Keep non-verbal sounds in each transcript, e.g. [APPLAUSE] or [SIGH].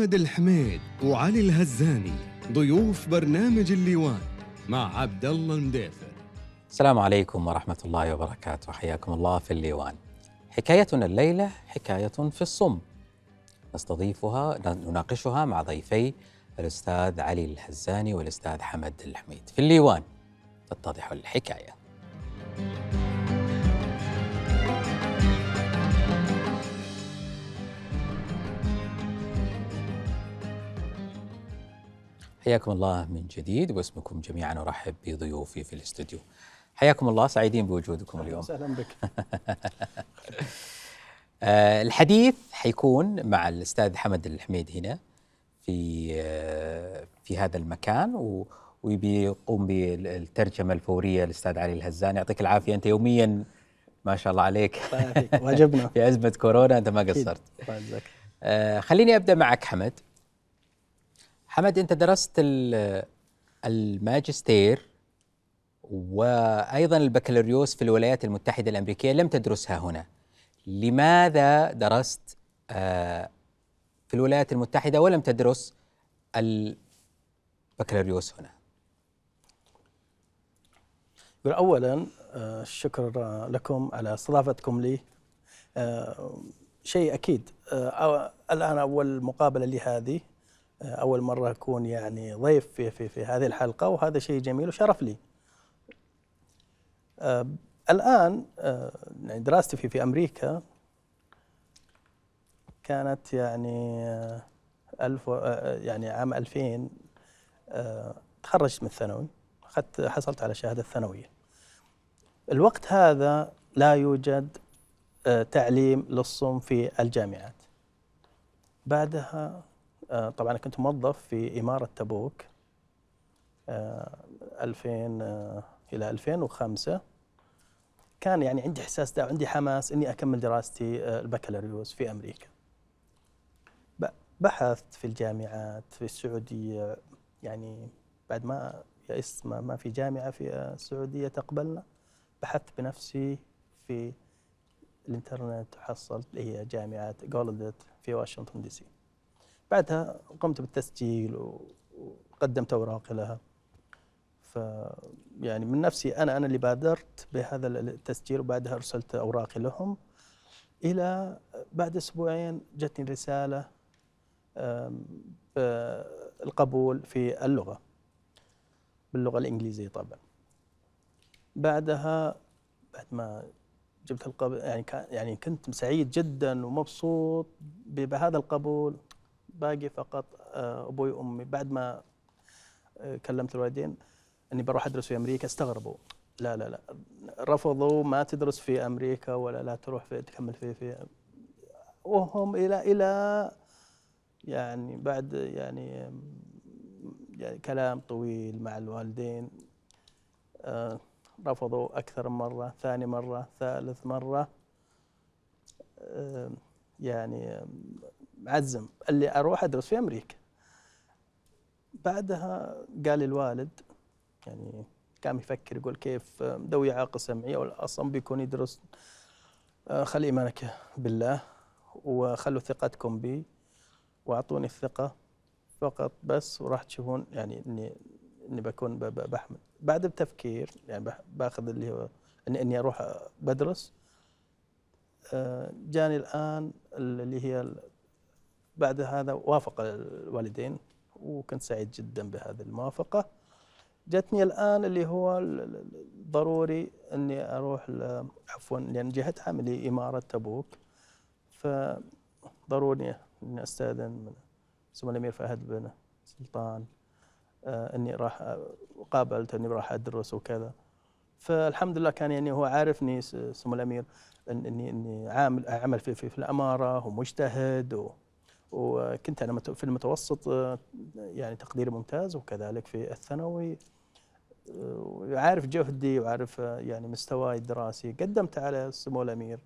حمد الحميد وعلي الهزاني ضيوف برنامج الليوان مع عبد الله المديفر. السلام عليكم ورحمة الله وبركاته. حياكم الله في الليوان. حكايتنا الليلة حكاية في الصم. نستضيفها نناقشها مع ضيفي الأستاذ علي الهزاني والأستاذ حمد الحميد. في الليوان تتضح الحكاية. حياكم الله من جديد واسمكم جميعا أرحب بضيوفي في الاستوديو. حياكم الله سعيدين بوجودكم اليوم. أهلا بك. [LAUGHS] آه الحديث حيكون مع الأستاذ حمد الحميد هنا في آه في هذا المكان و وبيقوم بالترجمة الفورية الاستاذ علي الهزاني يعطيك العافية أنت يوميا ما شاء الله عليك واجبنا [LAUGHS] في أزمة كورونا أنت ما قصرت. آه خليني أبدأ معك حمد. حمد أنت درست الماجستير وأيضا البكالوريوس في الولايات المتحدة الأمريكية لم تدرسها هنا. لماذا درست في الولايات المتحدة ولم تدرس البكالوريوس هنا؟ اولا الشكر لكم على استضافتكم لي. شيء أكيد الآن أول مقابلة لي هذه أول مرة أكون يعني ضيف في في في هذه الحلقة وهذا شيء جميل وشرف لي. آه الآن آه دراستي في في أمريكا كانت يعني آه ألف يعني عام 2000 تخرجت من الثانوي أخذت حصلت على شهادة ثانوية. الوقت هذا لا يوجد تعليم للصم في الجامعات. بعدها طبعا كنت موظف في إمارة تبوك 2000 إلى 2005 كان يعني عندي إحساس ده عندي حماس إني أكمل دراستي البكالوريوس في أمريكا. بحثت في الجامعات في السعودية يعني بعد ما يئست ما, في جامعة في السعودية تقبلنا. بحثت بنفسي في الإنترنت حصلت هي جامعة جولدت في واشنطن دي سي. بعدها قمت بالتسجيل وقدمت اوراقي لها. ف يعني من نفسي أنا أنا اللي بادرت بهذا التسجيل وبعدها أرسلت أوراقي لهم. إلى بعد أسبوعين جتني رسالة القبول في اللغة باللغة الإنجليزية طبعا. بعدها بعد ما جبت القبول يعني يعني كنت سعيد جدا ومبسوط بهذا القبول. باقي فقط أبوي وأمي. بعد ما كلمت الوالدين إني بروح أدرس في أمريكا. استغربوا. لا لا لا. رفضوا ما تدرس في أمريكا ولا لا تروح في تكمل في في وهم إلى إلى يعني بعد يعني, يعني كلام طويل مع الوالدين. رفضوا أكثر من مرة ثاني مرة ثالث مرة. يعني معزم. اللي أروح أدرس في أمريكا. بعدها قال الوالد يعني كان يفكر يقول كيف ذوي إعاقة سمعية أصلا بيكون يدرس. خلي إيمانك بالله وخلوا ثقتكم بي وأعطوني الثقة فقط بس وراح تشوفون يعني إني إني بكون بحمل بعد التفكير يعني باخذ اللي هو إني إني أروح بدرس. جاني الآن اللي هي بعد هذا وافق الوالدين وكنت سعيد جدا بهذه الموافقة. جتني الآن اللي هو ضروري أني أروح عفوا لأن جهة عملي إمارة تبوك. فضروري أني أستأذن من سمو الأمير فهد بن سلطان أني راح قابلت أني راح أدرس وكذا. فالحمد لله كان يعني هو عارفني سمو الأمير أني أني عامل أعمل في, في, في الأمارة ومجتهد و وكنت أنا في المتوسط يعني تقديري ممتاز وكذلك في الثانوي. وعارف جهدي وعارف يعني مستواي الدراسي. قدمت على سمو الأمير.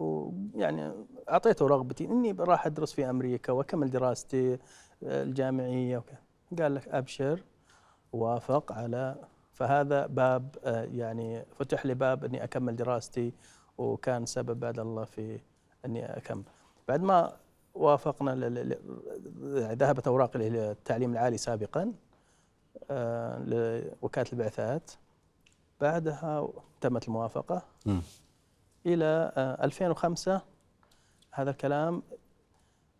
ويعني أعطيته رغبتي إني راح أدرس في أمريكا وأكمل دراستي الجامعية وكذا قال لك أبشر وافق على. فهذا باب يعني فتح لي باب إني أكمل دراستي وكان سبب بعد الله في إني أكمل. بعد ما وافقنا ذهبت أوراق التعليم العالي سابقا آه، لوكاله البعثات بعدها تمت الموافقة مم. إلى آه، 2005 هذا الكلام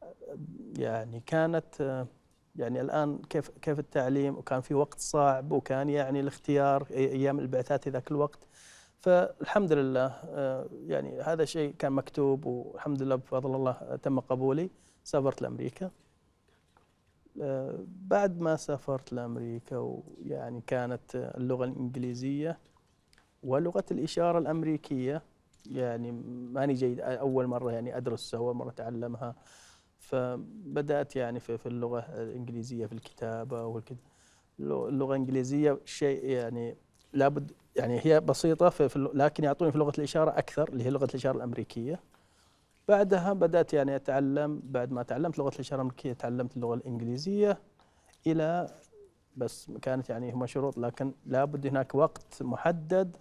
آه، يعني كانت آه، يعني الآن كيف كيف التعليم وكان في وقت صعب وكان يعني الاختيار أيام البعثات ذاك الوقت فالحمد لله آه، يعني هذا شيء كان مكتوب والحمد لله بفضل الله تم قبولي. سافرت لأمريكا. آه، بعد ما سافرت لأمريكا ويعني كانت اللغة الإنجليزية ولغة الإشارة الأمريكية يعني ماني جيد أول مرة يعني ادرسها أول مرة أتعلمها. فبدأت يعني في اللغة الإنجليزية في الكتابة والكتابه اللغة الإنجليزية شيء يعني لابد يعني هي بسيطة في لكن يعطوني في لغة الإشارة أكثر اللي هي لغة الإشارة الأمريكية. بعدها بدأت يعني اتعلم بعد ما تعلمت لغة الإشارة الأمريكية تعلمت اللغة الإنجليزية إلى بس كانت يعني هم شروط لكن لابد هناك وقت محدد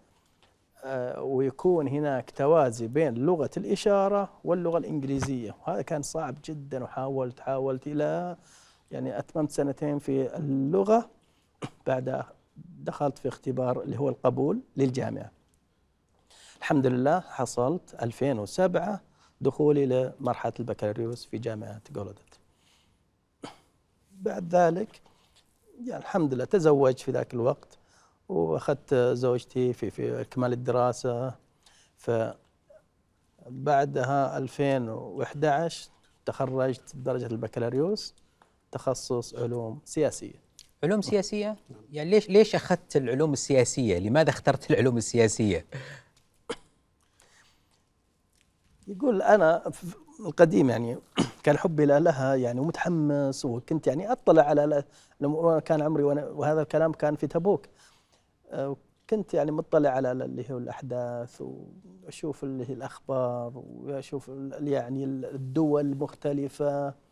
آه، ويكون هناك توازي بين لغة الإشارة واللغة الإنجليزية. وهذا كان صعب جدا وحاولت حاولت إلى يعني أتممت سنتين في اللغة. بعدها دخلت في اختبار اللي هو القبول للجامعة. الحمد لله حصلت 2007 دخولي لمرحلة البكالوريوس في جامعة جولدت بعد ذلك يعني الحمد لله تزوجت في ذاك الوقت وأخذت زوجتي في في إكمال الدراسة. ف بعدها 2011 تخرجت بدرجه البكالوريوس تخصص علوم سياسية. علوم سياسية؟ يعني ليش ليش أخذت العلوم السياسية؟ لماذا اخترت العلوم السياسية؟ يقول أنا القديم يعني [CLEARS THROAT] كان حبي لها يعني ومتحمس وكنت يعني أطلع على لما كان عمري وأنا وهذا الكلام كان في تبوك. آه، كنت يعني مطلع على اللي هو الأحداث واشوف اللي هي الأخبار واشوف يعني الدول المختلفة.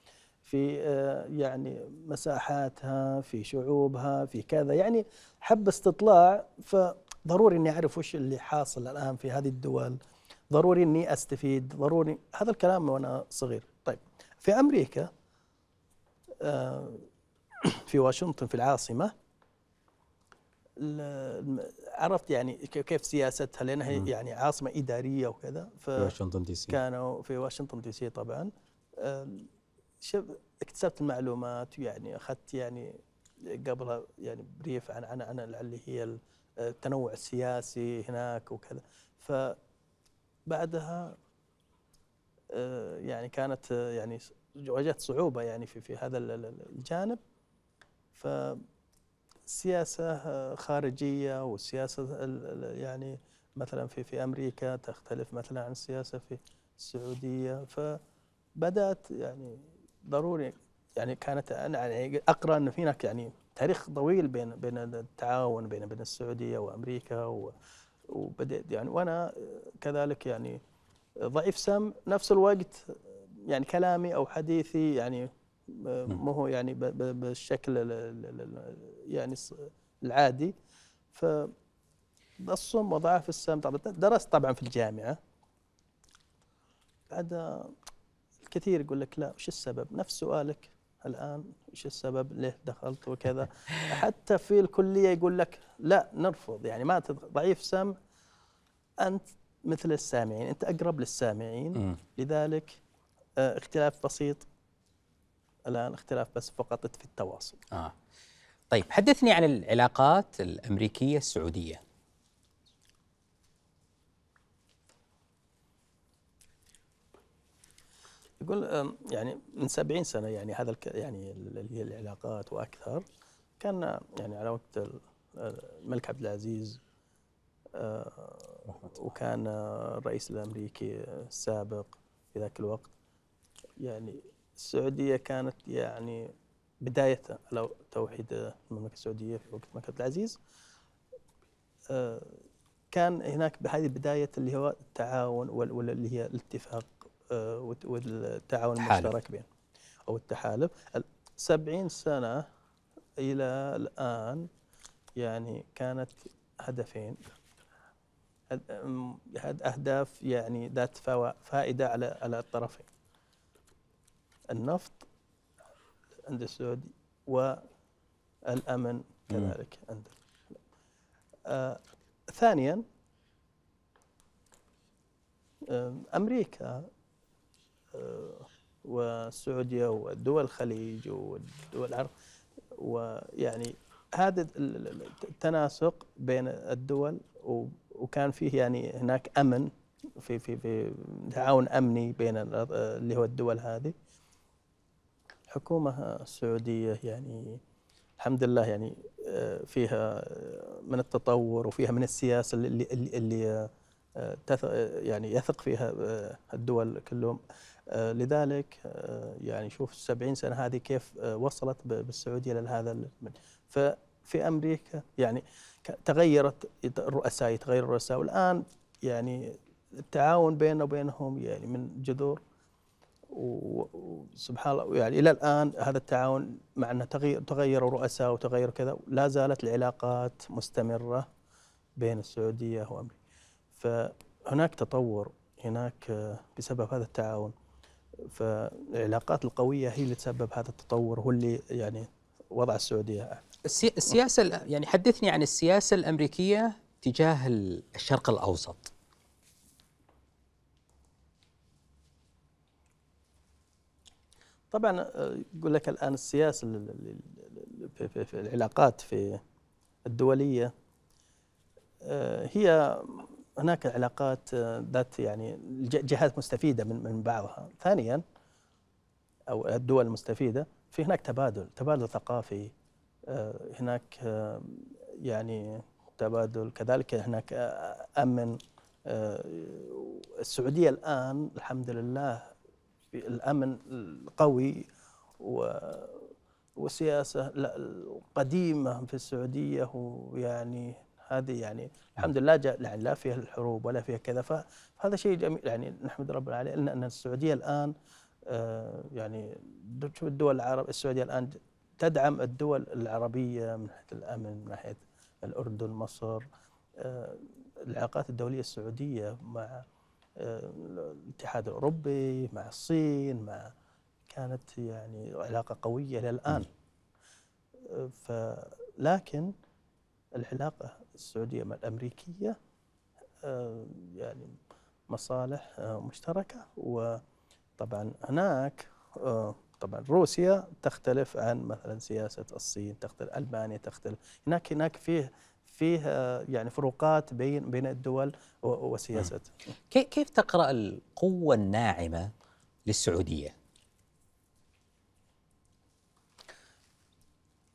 في آه، يعني مساحاتها في شعوبها في كذا. يعني حب استطلاع فضروري إني أعرف وش اللي حاصل الآن في هذه الدول. ضروري إني أستفيد. ضروري هذا الكلام وأنا صغير. طيب في أمريكا آه، في واشنطن في العاصمة عرفت يعني كيف سياستها؟ لأنها. يعني عاصمة إدارية وكذا. في واشنطن DC. كانوا في واشنطن DC طبعا. شف اكتسبت المعلومات يعني أخذت يعني قبلها يعني بريف عن عن عن اللي هي ال- التنوع السياسي هناك وكذا. فبعدها آه، يعني كانت آه، يعني واجهت صعوبة يعني في في هذا ال- ال- الجانب. ف سياسة آه، خارجية والسياسة ال- ال- يعني مثلا في في أمريكا تختلف مثلا عن السياسة في السعودية. فبدأت يعني ضروري يعني كانت أنا يعني أقرأ أن في هناك يعني تاريخ طويل بين بين التعاون بين بين السعودية وأمريكا و- وبدأت يعني. وأنا كذلك يعني ضعيف سم نفس الوقت يعني كلامي أو حديثي يعني مو هو يعني بالشكل ال- ال- ال- يعني العادي. ف الصم وضعف السم طبعا. درست طبعا في الجامعة. بعد الكثير يقول لك لا وش السبب؟ نفس سؤالك الآن وش السبب؟ ليه دخلت؟ وكذا. [LAUGHS] حتى في الكلية يقول لك لا نرفض. يعني ما ضعيف سمع أنت مثل السامعين أنت أقرب للسامعين. لذلك آه، اختلاف بسيط الآن اختلاف بس فقط في التواصل. آه. طيب حدثني عن العلاقات الأمريكية السعودية. يقول يعني من 70 سنة يعني هذا يعني اللي هي العلاقات وأكثر كان يعني على وقت ال- الملك عبد العزيز آه، وكان الرئيس الأمريكي السابق في ذاك الوقت. يعني السعودية كانت يعني بداية على توحيد المملكة السعودية في وقت الملك عبد العزيز. آه، كان هناك بهذه بدايه اللي هو التعاون وال- وال- اللي هي الاتفاق. آه، والتعاون تحالف. المشترك بين أو التحالف. ال- 70 سنة إلى الآن يعني كانت هدفين. أهداف يعني ذات فائدة على على الطرفين. النفط عند السعودي والأمن كذلك عند آه ثانيا آه آه والسعودية ودول الخليج ودول العرب. ويعني هذا التناسق بين الدول وكان فيه يعني هناك أمن في في في تعاون أمني بين اللي هو الدول هذه. الحكومة السعوديه يعني الحمد لله يعني آه، فيها من التطور وفيها من السياسة اللي اللي, آه، يعني يثق فيها الدول كلهم. لذلك يعني شوف 70 سنة هذه كيف وصلت بالسعودية لهذا ففي أمريكا يعني تغيرت الرؤساء يتغير الرؤساء. والآن يعني التعاون بيننا وبينهم يعني من جذور وسبحان الله يعني إلى الآن هذا التعاون مع أنه تغير تغيروا رؤساء وتغير كذا لا زالت العلاقات مستمرة بين السعودية وأمريكا. فهناك تطور هناك بسبب هذا التعاون. فالعلاقات القوية هي اللي تسبب هذا التطور هو اللي يعني وضع السعودية السياسة يعني حدثني عن السياسة الأمريكية تجاه الشرق الأوسط. طبعا يقول لك الآن السياسة في العلاقات في الدولية آه، هي هناك علاقات آه، ذات يعني جهات مستفيدة من من بعضها. ثانيا أو الدول المستفيدة في هناك تبادل تبادل ثقافي آه، هناك يعني تبادل كذلك هناك أمن السعودية الآن الحمد لله الأمن القوي و وسياسه قديمه في السعودية ويعني هذه يعني الحمد لله يعني لا فيها الحروب ولا فيها كذا. فهذا شيء جميل. يعني نحمد ربنا عليه ان السعودية الآن آه، يعني شوف الدول العرب السعودية الآن تدعم الدول العربية من ناحية الأمن من ناحية الأردن مصر آه، العلاقات الدولية السعودية مع الاتحاد الأوروبي مع الصين مع كانت يعني علاقة قوية إلى الآن. فلكن العلاقة السعودية مع الأمريكية آه، يعني مصالح آه، مشتركة. وطبعا هناك آه، طبعا روسيا تختلف عن مثلا سياسة الصين تختلف ألمانيا تختلف. هناك هناك فيه فيه يعني فروقات بين بين الدول وسياستها كيف تقرأ القوة الناعمة للسعودية؟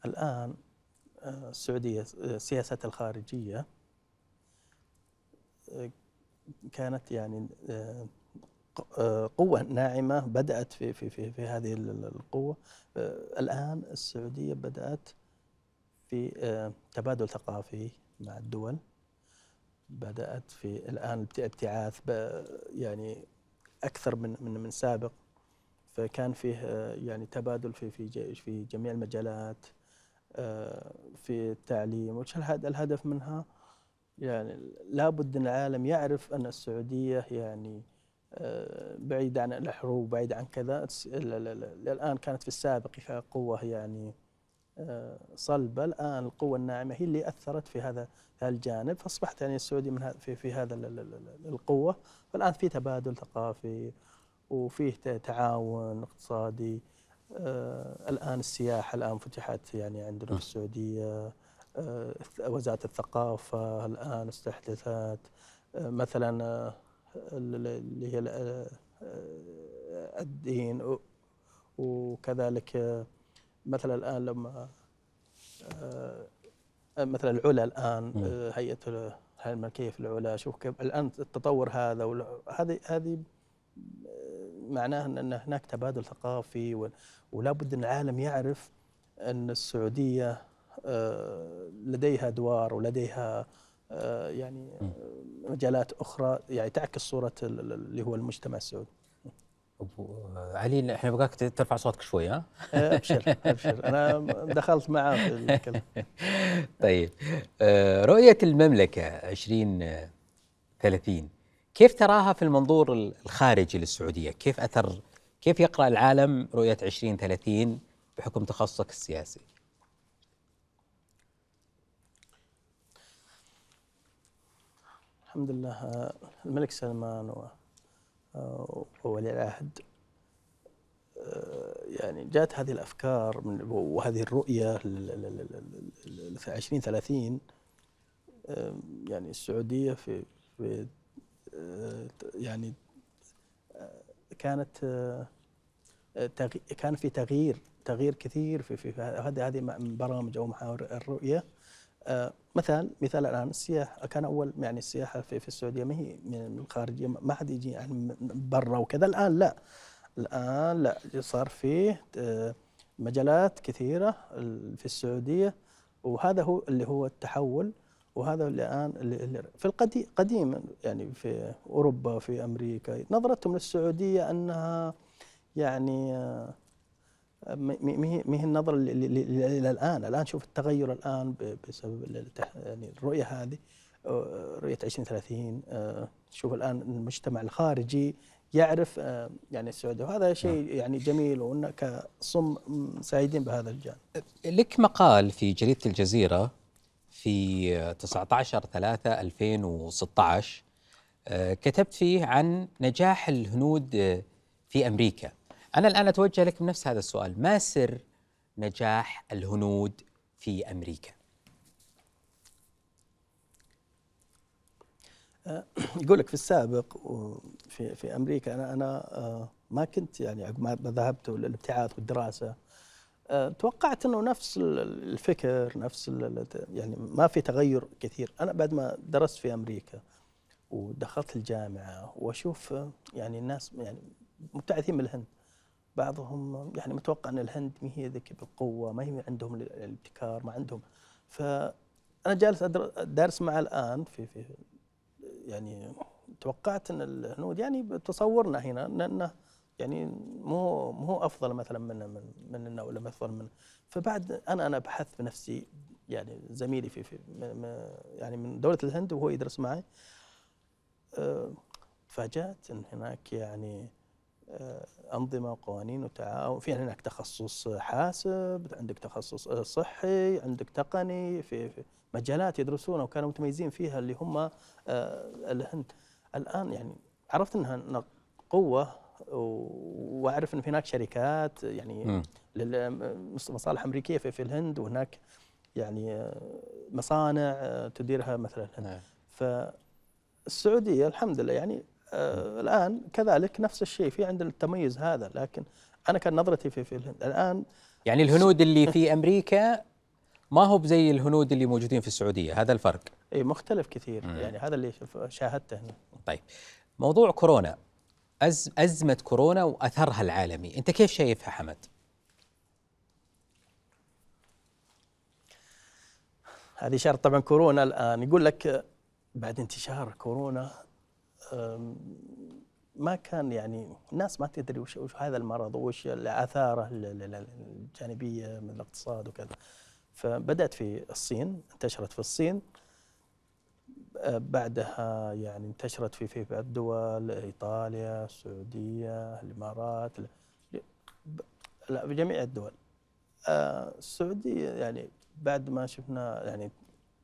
الآن السعودية آه، سياستها الخارجية آه، كانت يعني قوة ناعمة بدأت في في في, في هذه القوة. الآن السعودية بدأت في تبادل ثقافي مع الدول. بدأت في الآن ابتعاث يعني أكثر من من من سابق. فكان فيه يعني تبادل في في في جميع المجالات. في التعليم وش الهدف منها؟ يعني لابد إن العالم يعرف أن السعودية يعني بعيد عن الحروب بعيد عن كذا. الآن كانت في السابق قوة يعني صلبة. الآن القوة الناعمة هي اللي أثرت في هذا الجانب. فأصبحت يعني السعودية من في في هذا القوة. فالآن في تبادل ثقافي وفيه تعاون اقتصادي. آه الآن السياحة الآن فتحت يعني عندنا في السعودية آه وزارة الثقافة الآن استحدثت آه مثلا اللي هي الدين وكذلك مثلا الآن لما مثلا العلا الآن هيئة الملكية في العلا شوف كيف الآن التطور هذا هذه هذه معناه ان هناك تبادل ثقافي ولا بد إن العالم يعرف إن السعودية لديها ادوار ولديها يعني مجالات أخرى يعني تعكس صورة اللي هو المجتمع السعودي. أبو علي إحنا نبغاك ترفع صوتك شوي ها؟ أبشر أبشر. أنا دخلت معاه في الكلام [LAUGHS] طيب آه، رؤية المملكة 2030 كيف تراها في المنظور الخارجي للسعودية؟ كيف اثر كيف يقرأ العالم رؤية 2030 بحكم تخصصك السياسي؟ الحمد لله الملك سلمان آه، وولي العهد آه، يعني جاءت هذه الأفكار من وهذه الرؤية في 2030 آه، يعني السعودية في في يعني كانت كان في تغيير تغيير كثير في في هذه هذه من برامج أو محاور الرؤية. مثال مثال الآن السياحه كان أول يعني السياحة في, في السعودية ما هي من الخارجية ما حد يجي يعني برا وكذا. الآن لا. الآن لا. صار فيه مجالات كثيرة في السعودية وهذا هو اللي هو التحول. وهذا الآن في القديم قديما يعني في أوروبا في أمريكا. نظرتهم للسعودية أنها يعني آه، م- م- مي مي هي اللي- إلى الآن. الآن شوف التغير الآن ب- بسبب يعني الرؤية هذه آه، رؤية 2030 آه، شوف الآن المجتمع الخارجي يعرف يعني السعودية. وهذا شيء يعني جميل وأن كصم م- سعيدين بهذا الجانب. لك مقال في جريدة الجزيرة في 19 3 2016 آه، كتبت فيه عن نجاح الهنود آه، في أمريكا. أنا الآن أتوجه لك بنفس هذا السؤال. ما سر نجاح الهنود في أمريكا؟ يقول لك في السابق في في أمريكا أنا أنا آه، ما كنت يعني عقب ما ذهبت للابتعاث والدراسة. آه، توقعت إنه نفس ال- الفكر نفس يعني ما في تغير كثير. أنا بعد ما درست في أمريكا ودخلت الجامعة وأشوف آه، يعني الناس يعني مبتعثين من الهند. بعضهم يعني متوقع إن الهند ما هي ذيك بالقوه ما هي عندهم ال- الابتكار ما عندهم. فأنا جالس دارس معه الآن في في يعني توقعت إن الهنود يعني بتصورنا هنا ان إنه يعني مو مو أفضل مثلا من من مننا ولا افضل من. فبعد أنا أنا بحثت بنفسي يعني زميلي في, في يعني من دولة الهند وهو يدرس معي. آه، تفاجأت إن هناك يعني آه، أنظمة وقوانين وتعاون. في هناك تخصص حاسب عندك تخصص آه، صحي عندك تقني في, في مجالات يدرسونها وكانوا متميزين فيها اللي هم الهند. الآن يعني عرفت إنها قوة وأعرف ان هناك شركات يعني مم. للمصالح أمريكية في, الهند وهناك يعني مصانع تديرها مثلا. الهند نعم. فالسعودية الحمد لله يعني آه الآن كذلك نفس الشيء في عندنا التميز هذا لكن أنا كان نظرتي في في الهند. الآن يعني الهنود اللي في [LAUGHS] أمريكا ما هو بزي الهنود اللي موجودين في السعودية هذا الفرق. اي مختلف كثير. مم. يعني هذا اللي شاهدته هنا. طيب. موضوع كورونا. أزمة كورونا وأثرها العالمي. أنت كيف شايفها حمد؟ هذه شرط طبعا كورونا الآن. يقول لك بعد انتشار كورونا ما كان يعني الناس ما تدري وش, وش هذا المرض وش اثاره ال- ال- ال- الجانبية من الاقتصاد وكذا. فبدأت في الصين انتشرت في الصين. بعدها يعني انتشرت في في بعض الدول إيطاليا السعودية الإمارات لا في جميع الدول. آه، السعودية يعني بعد ما شفنا يعني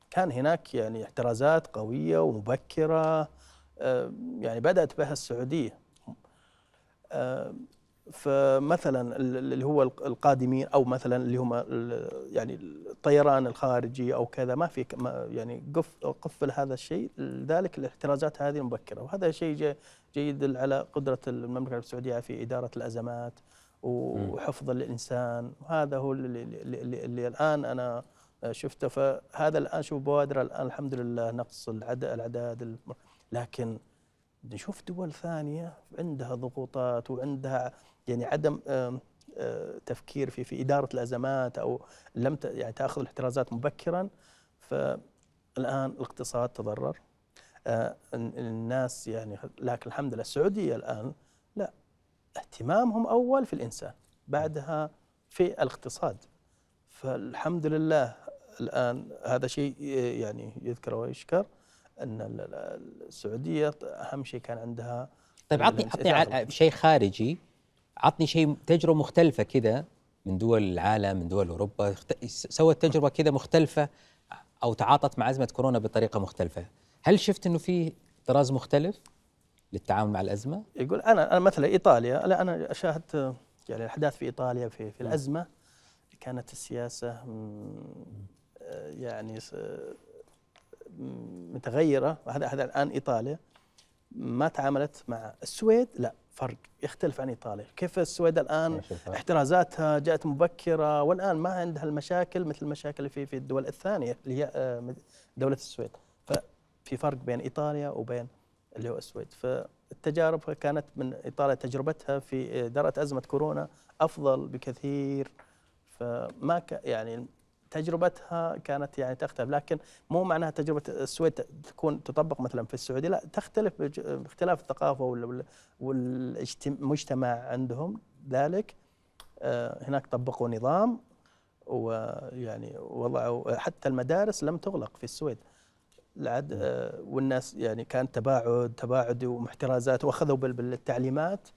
كان هناك يعني احترازات قوية ومبكرة آه، يعني بدأت بها السعودية. آه، فمثلا ال- اللي هو القادمين أو مثلا اللي هم يعني الطيران الخارجي أو كذا ما في يعني قف قفل هذا الشيء. لذلك الاحترازات هذه المبكره وهذا شيء جي- جيد على قدرة المملكة العربيه السعودية في إدارة الأزمات وحفظ الإنسان. وهذا هو اللي, اللي, اللي, اللي الآن أنا شفته. فهذا الآن شوف بوادر الآن الحمد لله نقص الأعداد لكن نشوف دول ثانية عندها ضغوطات وعندها يعني عدم آه، تفكير في في إدارة الأزمات أو لم يعني تأخذ الاحترازات مبكرا فالآن الاقتصاد تضرر. آه، ال- الناس يعني لكن الحمد لله السعودية الآن لا اهتمامهم أول في الإنسان بعدها في الاقتصاد. فالحمد لله الآن هذا شيء يعني يذكر ويشكر أن ال- ال- السعودية أهم شيء كان عندها طيب عطني عطني شيء خارجي. عطني شيء تجربة مختلفة كذا من دول العالم من دول أوروبا سوت تجربة كذا مختلفة أو تعاطت مع أزمة كورونا بطريقة مختلفة. هل شفت إنه في طراز مختلف للتعامل مع الأزمة؟ يقول أنا أنا مثلا إيطاليا لا أنا شاهدت يعني الأحداث في إيطاليا في في الأزمة. كانت السياسة آه، يعني متغيرة. وهذا هذا الآن إيطاليا. ما تعاملت مع السويد لا. فرق يختلف عن إيطاليا. كيف السويد الآن احترازاتها جاءت مبكرة والآن ما عندها المشاكل مثل المشاكل اللي في في الدول الثانية اللي هي آه، دولة السويد. ففي فرق بين إيطاليا وبين اللي هو السويد. فالتجارب كانت من إيطاليا تجربتها في اداره أزمة كورونا أفضل بكثير. فما ك يعني تجربتها كانت يعني تختلف. لكن مو معناها تجربة السويد تكون تطبق مثلا في السعودية لا تختلف باختلاف الثقافة وال- وال- والمجتمع عندهم ذلك. آه، هناك طبقوا نظام ويعني وضعوا حتى المدارس لم تغلق في السويد. العد آه، والناس يعني كان تباعد تباعد ومحترازات وأخذوا بال- بالتعليمات.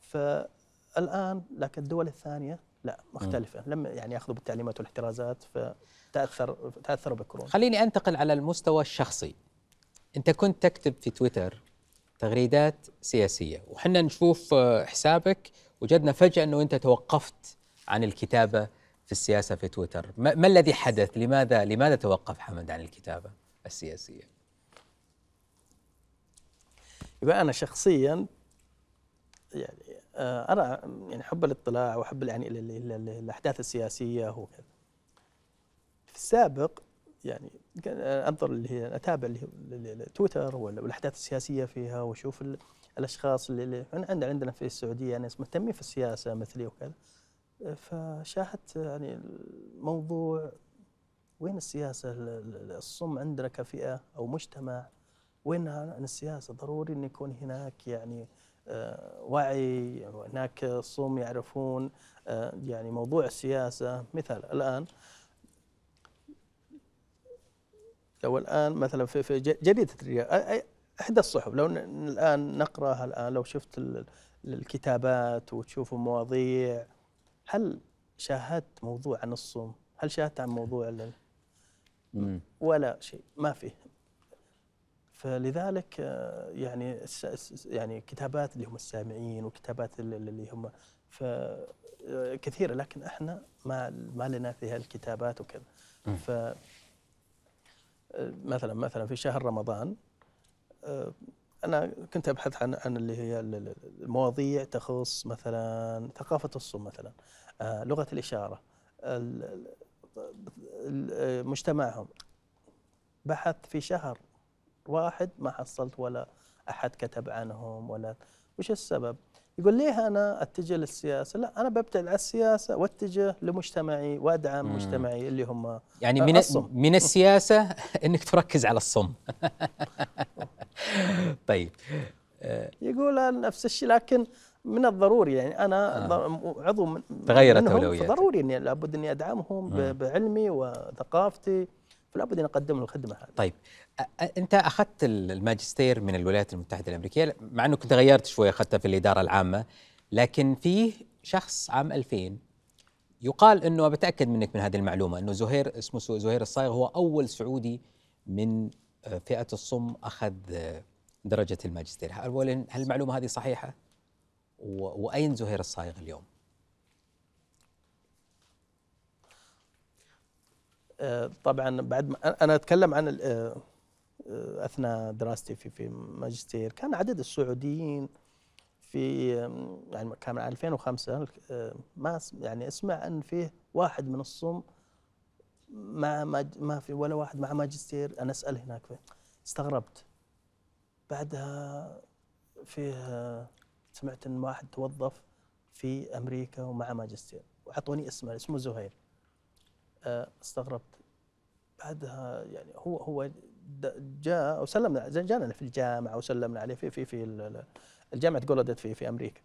فالآن لكن الدول الثانية لا مختلفة. لم يعني ياخذوا بالتعليمات والاحترازات فتأثر تأثروا بالكورونا. خليني أنتقل على المستوى الشخصي. أنت كنت تكتب في تويتر تغريدات سياسية وحنا نشوف آه، حسابك وجدنا فجأة إنه أنت توقفت عن الكتابة في السياسة في تويتر. ما, ما الذي حدث؟ لماذا لماذا توقف حمد عن الكتابة السياسية؟ يبقى أنا شخصيا يعني أنا يعني احب الاطلاع واحب يعني ال- ال- ال- الأحداث السياسية وكذا. في السابق يعني كان أنظر اللي هي أتابع اللي ال- تويتر وال- والأحداث السياسية فيها وأشوف ال- الأشخاص اللي- عندنا عندنا في السعودية ناس مهتمين في السياسة مثلي وكذا. فشاهدت يعني الموضوع وين السياسة ال- ال- الصم عندنا كفئة أو مجتمع؟ وين عن السياسة ضروري إن يكون هناك يعني آه، وعي وهناك صوم يعرفون آه، يعني موضوع السياسة مثال الآن لو الآن مثلا في في ج- جريدة الرياض إحدى الصحف لو ن- الآن نقرأها الآن لو شفت ال- الكتابات وتشوفوا مواضيع هل شاهدت موضوع عن الصوم؟ هل شاهدت عن موضوع. ولا شيء ما فيه فلذلك آه، يعني يعني كتابات اللي هم السامعين وكتابات ال- ال- اللي هم ف آه، كثيرة لكن إحنا ما ما لنا في هالكتابات وكذا. ف آه، مثلا مثلا في شهر رمضان أنا كنت أبحث عن عن اللي هي ال- ال- المواضيع تخص مثلا ثقافة الصوم مثلا لغة الإشارة ال- ال- ال- مجتمعهم بحث في شهر واحد ما حصلت ولا أحد كتب عنهم ولا وش السبب؟ يقول ليه أنا أتجه للسياسة؟ لا أنا ببتعد عن السياسة وأتجه لمجتمعي وأدعم مم. مجتمعي اللي هم يعني آه، من الصم. من السياسة [LAUGHS] إنك تركز على الصم [LAUGHS] طيب يقول نفس الشيء لكن من الضروري يعني أنا آه. عضو من تغيرت منهم، أولوياتك. فضروري إني لابد إني أدعمهم مم. بعلمي وثقافتي فلا بد اني اقدم له الخدمه هذه طيب أنت أخذت ال- الماجستير من الولايات المتحدة الأمريكية مع انه كنت غيرت شوي أخذتها في الإدارة العامة لكن فيه شخص عام 2000 يقال إنه بتأكد منك من هذه المعلومة إنه زهير اسمه زهير الصايغ هو أول سعودي من فئة الصم أخذ درجة الماجستير. اولا هل المعلومة هذه صحيحة؟ وأين زهير الصايغ اليوم؟ طبعا بعد ما أنا أتكلم عن آه، أثناء دراستي في في ماجستير. كان عدد السعوديين في يعني كان من 2005 آه، ما يعني أسمع أن فيه واحد من الصم ما ما في ولا واحد مع ماجستير. أنا أسأل هناك فيه. استغربت. بعدها فيه سمعت إن واحد توظف في أمريكا ومع ماجستير. وأعطوني اسمه اسمه زهير. استغربت بعدها يعني هو هو جاء وسلمنا جانا في الجامعة وسلمنا عليه في في في ال- ال- الجامعة جولدت في في أمريكا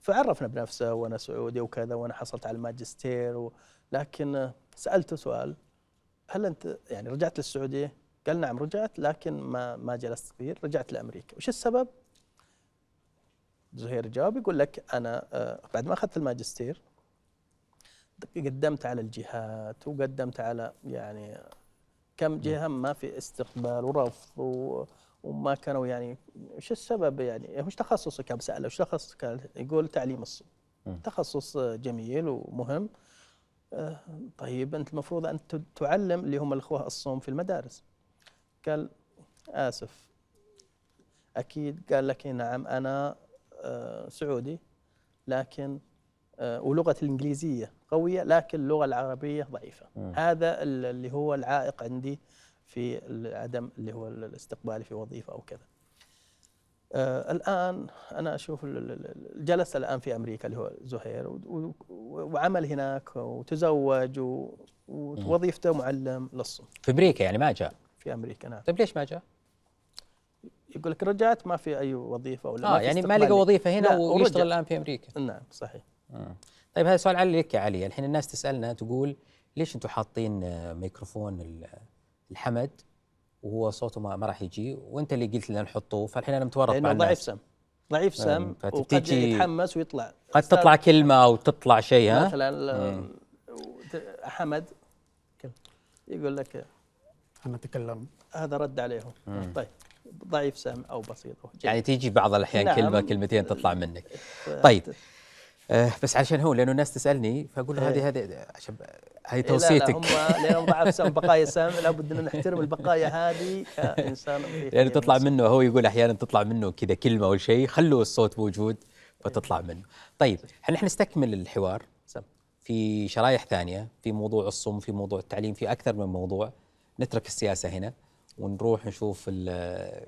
فعرفنا بنفسه وأنا سعودي وكذا وأنا حصلت على الماجستير. لكن سألته سؤال هل أنت يعني رجعت للسعودية؟ قال نعم رجعت لكن ما ما جلست كثير رجعت لأمريكا، وش السبب؟ زهير يجاوب يقول لك أنا آه، بعد ما أخذت الماجستير قدمت على الجهات وقدمت على يعني كم جهة ما في استقبال ورفض و وما كانوا يعني إيش السبب يعني؟ وش تخصصك بساله وش تخصصك؟ يقول تعليم الصوم مم. تخصص جميل ومهم. آه، طيب أنت المفروض أن تعلم اللي هم الأخوة الصوم في المدارس. قال آسف. أكيد. قال لك إيه نعم أنا آه، سعودي لكن آه، ولغتي الإنجليزية. قوية لكن اللغة العربية ضعيفة مم. هذا ال- اللي هو العائق عندي في عدم اللي هو ال- الاستقبال في وظيفة أو كذا آه الآن أنا أشوف ال- ال- ال- جلس الآن في أمريكا اللي هو زهير وعمل هناك وتزوج ووظيفته معلم للصم في أمريكا يعني ما جاء في أمريكا نعم طيب ليش ما جاء؟ يقول لك رجعت ما في أي وظيفة ولا آه في يعني ما لقى لي. وظيفة هنا ويشتغل. الآن في أمريكا نعم صحيح مم. طيب هذا سؤال علي لك يا علي الحين الناس تسألنا تقول ليش أنتم حاطين آه، ميكروفون ال- الحمد وهو صوته ما, ما راح يجي وانت اللي قلت لنا نحطه فالحين أنا متورط مع لأنه ضعيف الناس سم ضعيف سم مم. وقد يتحمس ويطلع قد تطلع كلمة أو تطلع شيء ها مثلا. آه، حمد يقول لك أنا أتكلم هذا رد عليهم طيب ضعيف سم أو بسيط. يعني تيجي بعض الأحيان نعم. كلمة كلمتين تطلع منك [LAUGHS] طيب آه بس علشان هو لأنه الناس تسألني فأقول له إيه. هذه هذه عشان هذه إيه لا توصيتك لا هم لأنهم ضعف بقايا سم لابد أن نحترم البقايا هذه كإنسان في [LAUGHS] تطلع. منه هو يقول أحيانا تطلع منه كذا كلمة أو شيء خلوا الصوت موجود فتطلع منه. طيب إحنا نستكمل الحوار. في شرايح ثانية في موضوع الصوم في موضوع التعليم في أكثر من موضوع نترك السياسة هنا ونروح نشوف ال-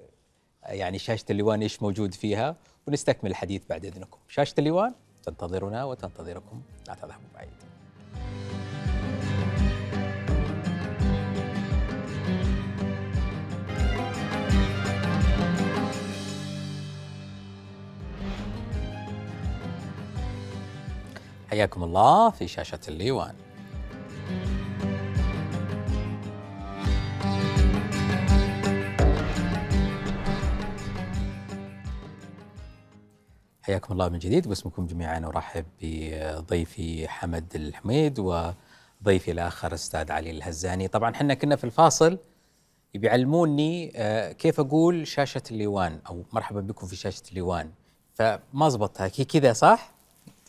يعني شاشة الليوان إيش موجود فيها ونستكمل الحديث بعد إذنكم. شاشة الليوان تنتظرنا وتنتظركم لا تذهبوا بعيد. حياكم الله في شاشة الليوان حياكم الله من جديد واسمكم جميعا ارحب بضيفي حمد الحميد وضيفي الآخر أستاذ علي الهزاني. طبعا إحنا كنا في الفاصل بيعلموني آه، كيف أقول شاشة الليوان أو مرحبا بكم في شاشة الليوان. فما زبطها هي كذا صح؟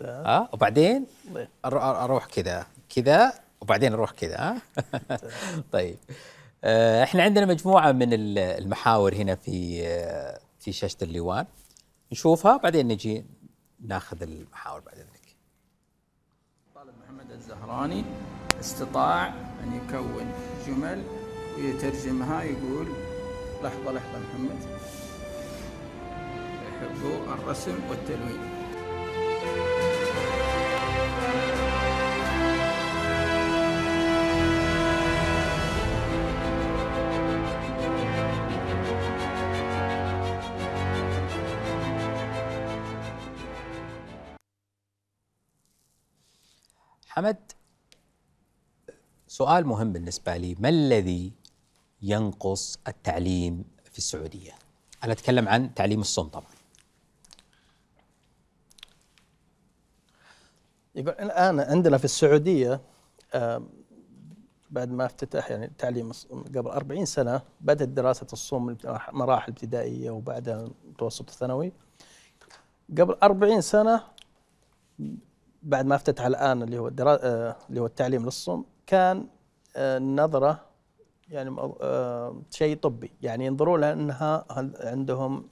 آه وبعدين طيب. أروح كذا كذا وبعدين أروح كذا ها [LAUGHS] طيب. آه، إحنا عندنا مجموعة من ال- المحاور هنا في آه، في شاشة الليوان. نشوفها بعدين نجي ناخذ المحاور بعد إذنك. طالب محمد الزهراني استطاع أن يكون جمل ويترجمها يقول لحظة لحظة محمد. يحب الرسم والتلوين. حمد. سؤال مهم بالنسبة لي. ما الذي ينقص التعليم في السعودية؟ أنا أتكلم عن تعليم الصوم طبعا. يقول الآن عندنا في السعودية آم، بعد ما افتتح يعني التعليم قبل 40 سنة بدأت دراسة الصوم مراحل ابتدائية وبعدها متوسط الثانوي. قبل 40 سنة بعد ما افتتح الآن اللي هو الدرا... آه، اللي هو التعليم للصوم كان آه، نظرة يعني آه، شيء طبي. يعني ينظرون لها انها عندهم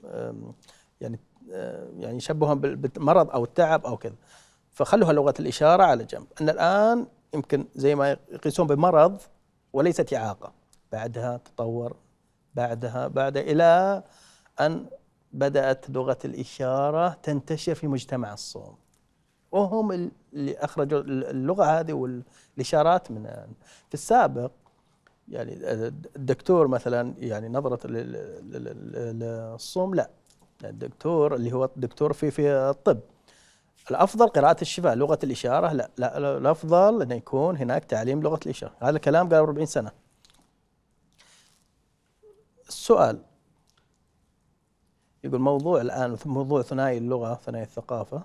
يعني آه، يعني بال- بالمرض أو التعب أو كذا. فخلوها لغة الإشارة على جنب. إن الآن يمكن زي ما يقيسون بمرض وليست إعاقة. بعدها تطور بعدها بعد إلى أن بدأت لغة الإشارة تنتشر في مجتمع الصوم. وهم ال- اللي أخرجوا اللغة هذه والإشارات من في السابق. يعني الدكتور مثلا يعني نظرة لل- لل- لل- للصوم لا. الدكتور اللي هو الدكتور في في الطب. الأفضل قراءة الشفاء لغة الإشارة لا, لا, لا الأفضل إنه يكون هناك تعليم لغة الإشارة. هذا الكلام قال 40 سنة. السؤال. يقول موضوع الآن موضوع ثنائي اللغة ثنائي الثقافة.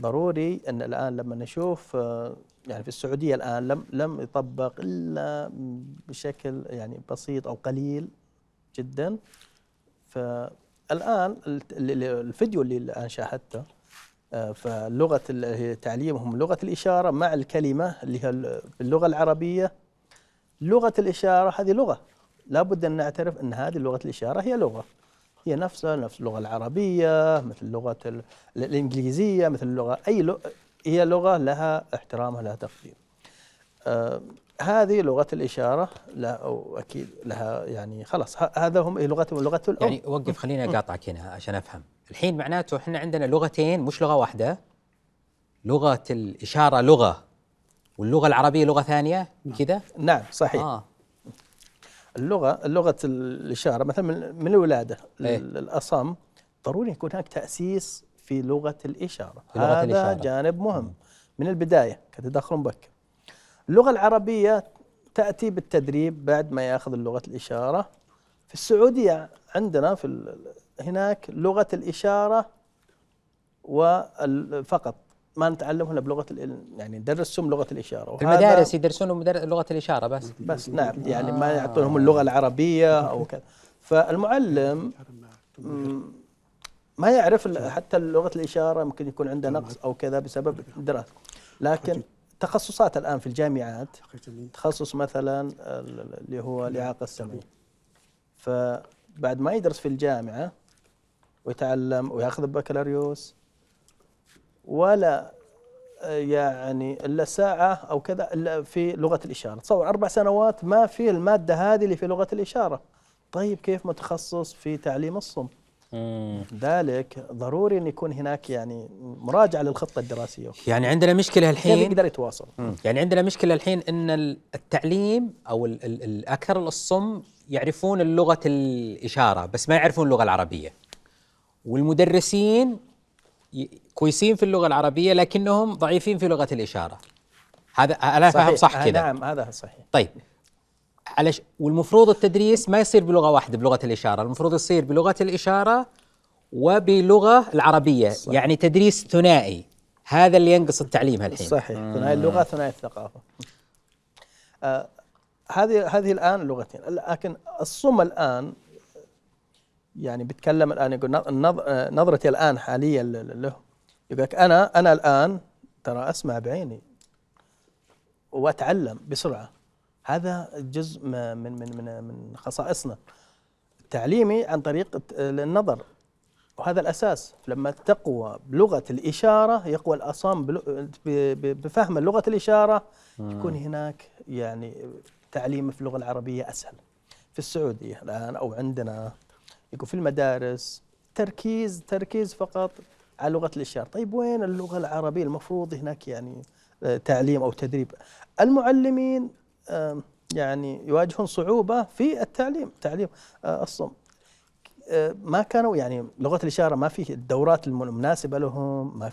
ضروري إن الآن لما نشوف آه، يعني في السعودية الآن لم لم يطبق إلا بشكل يعني بسيط أو قليل جدا. فالآن الفيديو اللي الآن شاهدته آه، فلغة تعليمهم لغة الإشارة مع الكلمة اللي هي ال- باللغة العربية. لغة الإشارة هذه لغة. لابد أن نعترف أن هذه لغة الإشارة هي لغة. هي نفسها نفس اللغة العربية مثل لغة ال- ال- الإنجليزية مثل اللغة أي لغة هي لغة لها احترامها لها تقدير. آه هذه لغة الإشارة لا أو أكيد لها يعني خلاص هذا هم لغتهم لغة الأم. يعني وقف خليني أقاطعك هنا عشان أفهم. الحين معناته إحنا عندنا لغتين مش لغة واحدة. لغة الإشارة لغة واللغة العربية لغة ثانية كذا؟ نعم صحيح. آه. اللغة لغه الإشارة مثلا من, من الولادة. ال- الاصم ضروري يكون هناك تأسيس في لغة الإشارة في لغة هذا الإشارة. جانب مهم من البداية كتدخل مبكر اللغة العربية تأتي بالتدريب بعد ما يأخذ لغة الإشارة في السعودية عندنا في هناك لغة الإشارة وفقط ما نتعلمها الا بلغة ال- يعني ندرسهم لغة الإشارة. المدارس يدرسون مدر- لغة الإشارة بس. بس نعم يعني ما يعطونهم اللغة العربية أو كذا. فالمعلم ما يعرف حتى لغة الإشارة ممكن يكون عنده نقص أو كذا بسبب الدراسة. لكن تخصصات الآن في الجامعات تخصص مثلا ال- ال- اللي هو الإعاقة السمعية. فبعد ما يدرس في الجامعة ويتعلم وياخذ البكالوريوس ولا آه، يعني إلا ساعة أو كذا إلا في لغة الإشارة. تصور أربع سنوات ما في المادة هذه اللي في لغة الإشارة. طيب كيف متخصص في تعليم الصم. ذلك ضروري إن يكون هناك يعني مراجعة للخطة الدراسية. يعني عندنا مشكلة كيف الحين يقدر يتواصل. يعني عندنا مشكلة الحين إن ال- التعليم أو ال- ال- ال- أكثر الصم يعرفون اللغة الإشارة بس ما يعرفون اللغة العربية. والمدرسين كويسين في اللغة العربية لكنهم ضعيفين في لغة الإشارة. هذا أنا فاهم صح آه، كذا. نعم هذا صحيح. طيب. علش والمفروض التدريس ما يصير بلغة واحدة بلغة الإشارة. المفروض يصير بلغة الإشارة وبلغة العربية صح. يعني تدريس ثنائي. هذا اللي ينقص التعليم هالحين. صحيح. ثنائي اللغة ثنائي الثقافة. آه هذه هذه الآن لغتين. لكن الصم الآن يعني بيتكلم الآن يقول آه، نظرتي الآن حاليا له. يقول لك أنا أنا الآن ترى أسمع بعيني وأتعلم بسرعة. هذا جزء من من من من خصائصنا. تعليمي عن طريق النظر. وهذا الأساس. لما تقوى بلغة الإشارة يقوى الأصم بفهم لغة الإشارة يكون هناك يعني تعليم في اللغة العربية أسهل. في السعودية الآن أو عندنا. يكون في المدارس تركيز تركيز فقط على لغة الاشاره طيب وين اللغة العربية المفروض هناك يعني آه، تعليم أو تدريب؟ المعلمين يعني يواجهون صعوبة في التعليم تعليم آه، الصم. آه، ما كانوا يعني لغة الإشارة ما فيه الدورات الم- المناسبه لهم ما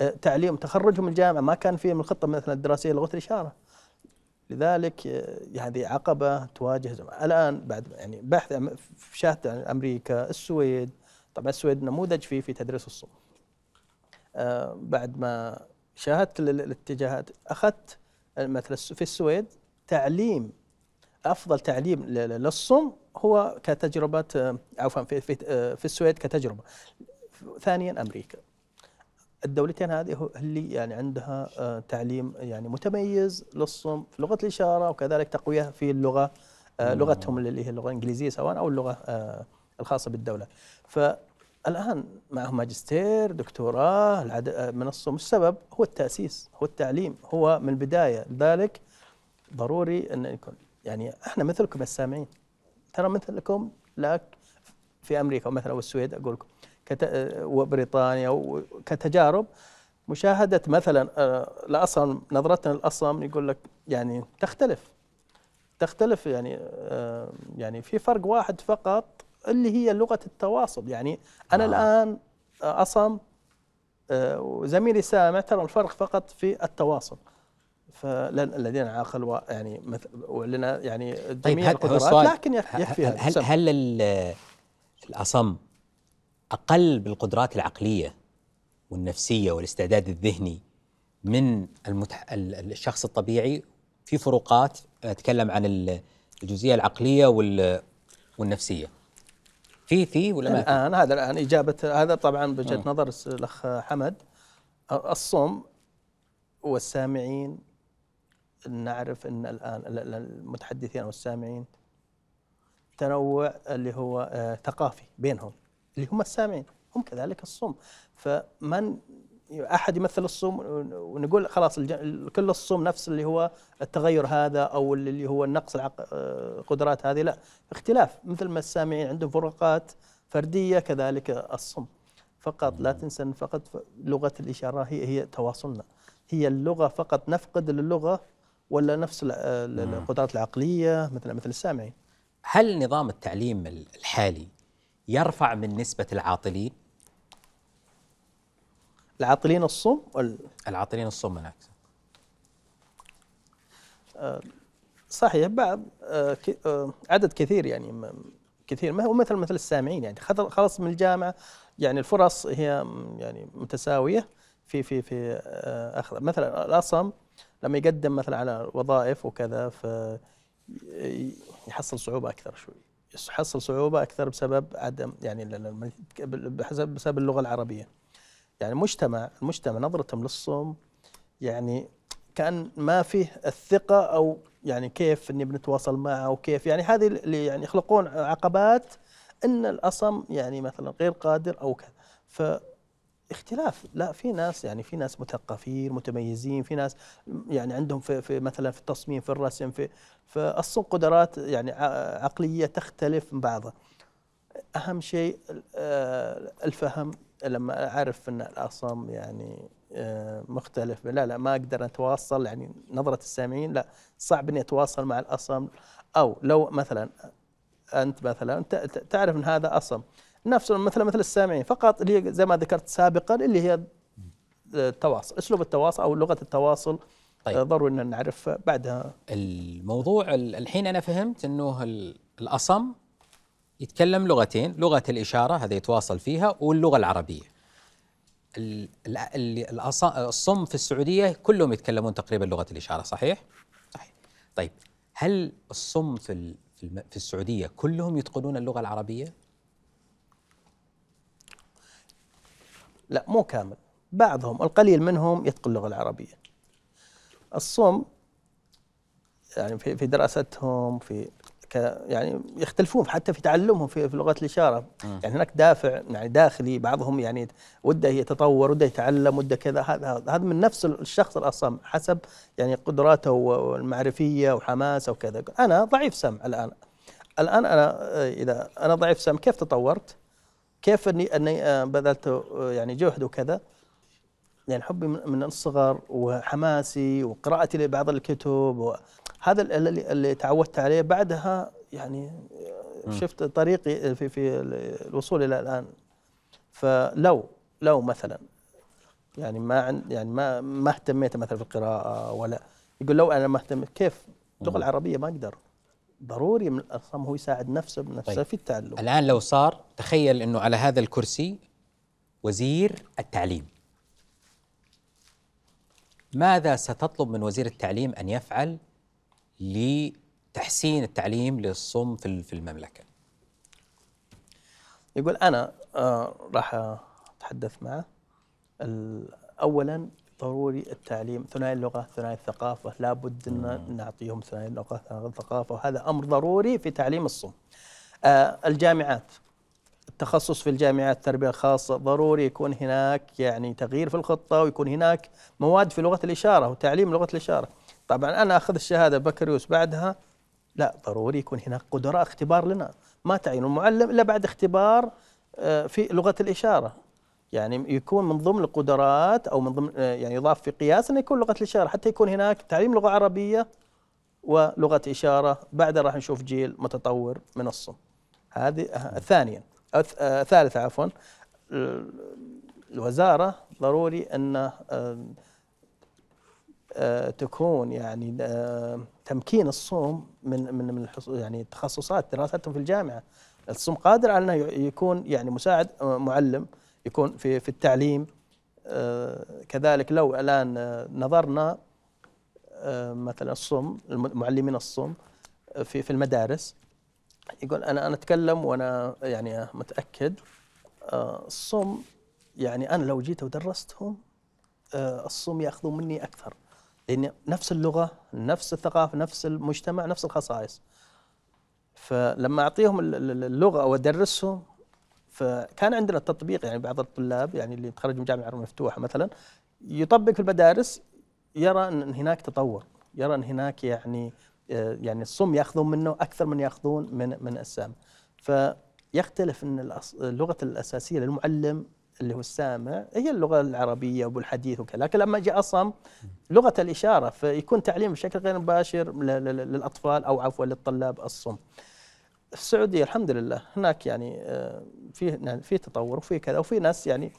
آه، تعليم. تخرجهم الجامعة ما كان فيه من الخطة مثلا الدراسية لغة الإشارة. لذلك هذه عقبة تواجه زم- الآن بعد يعني بحث شاهدت عن أمريكا السويد. طبعا السويد نموذج فيه في تدريس الصم آه، بعد ما شاهدت ال- ال- الاتجاهات أخذت مثلا في السويد تعليم أفضل تعليم للصم هو كتجربة آه، عفوا في في آه، في السويد كتجربة. ثانيا أمريكا. الدولتين هذه اللي يعني عندها آه، تعليم يعني متميز للصم في لغة الإشارة وكذلك تقوية في اللغة آه، لغتهم اللي هي اللغة الإنجليزية سواء أو اللغة آه، الخاصة بالدولة. فالآن معهم ماجستير دكتوراه من الصم السبب هو التأسيس هو التعليم هو من البدايه لذلك ضروري أن يكون. يعني إحنا مثلكم السامعين. ترى مثلكم لك في أمريكا مثلا والسويد أقول لكم وبريطانيا و- كتجارب مشاهدة مثلا آه، الاصم نظرتنا للاصم يقول لك يعني تختلف تختلف يعني آه، يعني في فرق واحد فقط اللي هي لغة التواصل يعني أنا آه. آه. الآن آه، اصم آه، وزميلي سامع ترى الفرق فقط في التواصل فالذين عاقل يعني مثل ولنا يعني طيب جميع هو القدرات لكن يك- يكفي هل هل. هل ال- الأصم أقل بالقدرات العقلية والنفسية والاستعداد الذهني من المتح... ال- الشخص الطبيعي في فروقات أتكلم عن ال- الجزئية العقلية وال... والنفسية. في في ولا ما؟ الآن هذا الآن إجابة هذا طبعا بوجهة نظر الس- الأخ حمد. الصم والسامعين نعرف إن الآن ال- ال- المتحدثين أو السامعين تنوع اللي هو آه، ثقافي بينهم. اللي هم السامعين هم كذلك الصم فمن أحد يمثل الصم ونقول خلاص كل الصم نفس اللي هو التغير هذا أو اللي هو النقص القدرات هذه لا. اختلاف. مثل ما السامعين عندهم فروقات فردية كذلك الصم فقط لا تنسى أن فقط لغة الإشارة هي هي تواصلنا. هي اللغة فقط نفقد اللغة ولا نفس ال- القدرات العقلية مثل مثل السامعين. هل نظام التعليم الحالي يرفع من نسبة العاطلين؟ العاطلين الصم وال- العاطلين الصم من أكثر صحيح بعض آه، آه، عدد كثير يعني كثير ما هو مثل مثل السامعين يعني. خلص من الجامعة يعني الفرص هي يعني متساوية في في في آه، أخذ. مثلا الأصم لما يقدم مثلا على وظائف وكذا ف ي- يحصل صعوبة أكثر شوي. يحصل صعوبة أكثر بسبب عدم يعني بحسب بسبب اللغة العربية. يعني المجتمع المجتمع نظرتهم للصم يعني كأن ما فيه الثقة أو يعني كيف إني بنتواصل معه وكيف يعني هذه اللي يعني يخلقون عقبات إن الأصم يعني مثلا غير قادر أو كذا. فاختلاف لا في ناس يعني في ناس مثقفين متميزين في ناس يعني عندهم في, في مثلا في التصميم في الرسم في فالصم قدرات يعني عقلية تختلف من بعضها. أهم شيء آه، الفهم. لما أعرف إن الأصم يعني آه، مختلف لا لا ما أقدر أتواصل يعني نظرة السامعين لا صعب إني أتواصل مع الأصم. أو لو مثلا أنت مثلا تعرف إن هذا أصم. نفس مثل مثل السامعين فقط اللي زي ما ذكرت سابقا اللي هي التواصل أسلوب التواصل أو لغة التواصل طيب. آه، ضروري إن نعرف بعدها الموضوع ال- الحين أنا فهمت أنه ال- الأصم يتكلم لغتين لغة الإشارة هذا يتواصل فيها واللغة العربية ال- ال- ال- الأص- الصم في السعودية كلهم يتكلمون تقريبا لغة الإشارة صحيح؟ صحيح طيب هل الصم في في السعودية كلهم يتقنون اللغة العربية؟ لا مو كامل. بعضهم القليل منهم يتقن اللغة العربية. الصم يعني في في دراستهم في ك يعني يختلفون حتى في تعلمهم في, في لغة الإشارة. يعني هناك دافع يعني داخلي بعضهم يعني وده يتطور وده يتعلم وده كذا. هذا هذا من نفس الشخص الأصم حسب يعني قدراته والمعرفية وحماسه وكذا. أنا ضعيف سمع الآن. الآن أنا إذا أنا ضعيف سمع كيف تطورت؟ كيف اني أني آه، بذلت آه، يعني جهد وكذا؟ يعني حبي من الصغر وحماسي وقراءتي لبعض الكتب هذا اللي, اللي تعودت عليه. بعدها يعني آه، شفت طريقي في في الوصول إلى الآن. فلو لو مثلا يعني ما عند يعني ما ما اهتميت مثلا في القراءة ولا يقول لو أنا ما اهتميت كيف؟ اللغة العربية ما أقدر. ضروري من الاصم هو يساعد نفسه بنفسه طيب. في التعلم. الآن لو صار تخيل أنه على هذا الكرسي وزير التعليم. ماذا ستطلب من وزير التعليم أن يفعل لتحسين التعليم للصم في ال- في المملكة؟ يقول أنا آه راح أتحدث معه اولا ضروري التعليم ثنائي اللغة ثنائي الثقافة لابد إن نعطيهم ثنائي اللغة ثنائي الثقافة وهذا أمر ضروري في تعليم الصم آه الجامعات التخصص في الجامعات التربية الخاصة ضروري يكون هناك يعني تغيير في الخطة ويكون هناك مواد في لغة الإشارة وتعليم لغة الإشارة. طبعا أنا أخذ الشهادة بكالوريوس بعدها لا ضروري يكون هناك قدراء اختبار لنا. ما تعين المعلم إلا بعد اختبار آه، في لغة الإشارة. يعني يكون من ضمن القدرات أو من ضمن آه، يعني يضاف في قياس أنه يكون لغة الإشارة حتى يكون هناك تعليم لغة عربية ولغة إشارة. بعدها راح نشوف جيل متطور من الصم. هذه آه، ثانيا آه، ثالثا عفوا. ال- الوزارة ضروري أن تكون يعني تمكين الصوم من من من يعني التخصصات دراستهم في الجامعة. الصم قادر على أنه يكون يعني مساعد معلم. يكون في في التعليم. آه، كذلك لو الآن آه، نظرنا آه، مثلا الصم الم- معلمين الصم في في المدارس يقول أنا أنا أتكلم وأنا يعني متأكد الصم يعني أنا لو جيت ودرستهم الصم يأخذون مني أكثر. لأن نفس اللغة نفس الثقافة نفس المجتمع نفس الخصائص. فلما أعطيهم ال- ال- اللغة أو أدرسهم فكان عندنا التطبيق يعني بعض الطلاب يعني اللي تخرجوا من جامعة المفتوحه مثلا يطبق في المدارس يرى أن هناك تطور يرى أن هناك يعني آه، يعني الصم يأخذون منه أكثر من يأخذون من من السامع فيختلف أن اللغة الأساسية للمعلم اللي هو السامع هي اللغة العربية والحديث وكذا لكن لما جاء اصم لغة الإشارة فيكون تعليم بشكل غير مباشر للأطفال أو عفوا للطلاب الصم. السعودية الحمد لله هناك يعني آه، في يعني في تطور وفي كذا وفي ناس يعني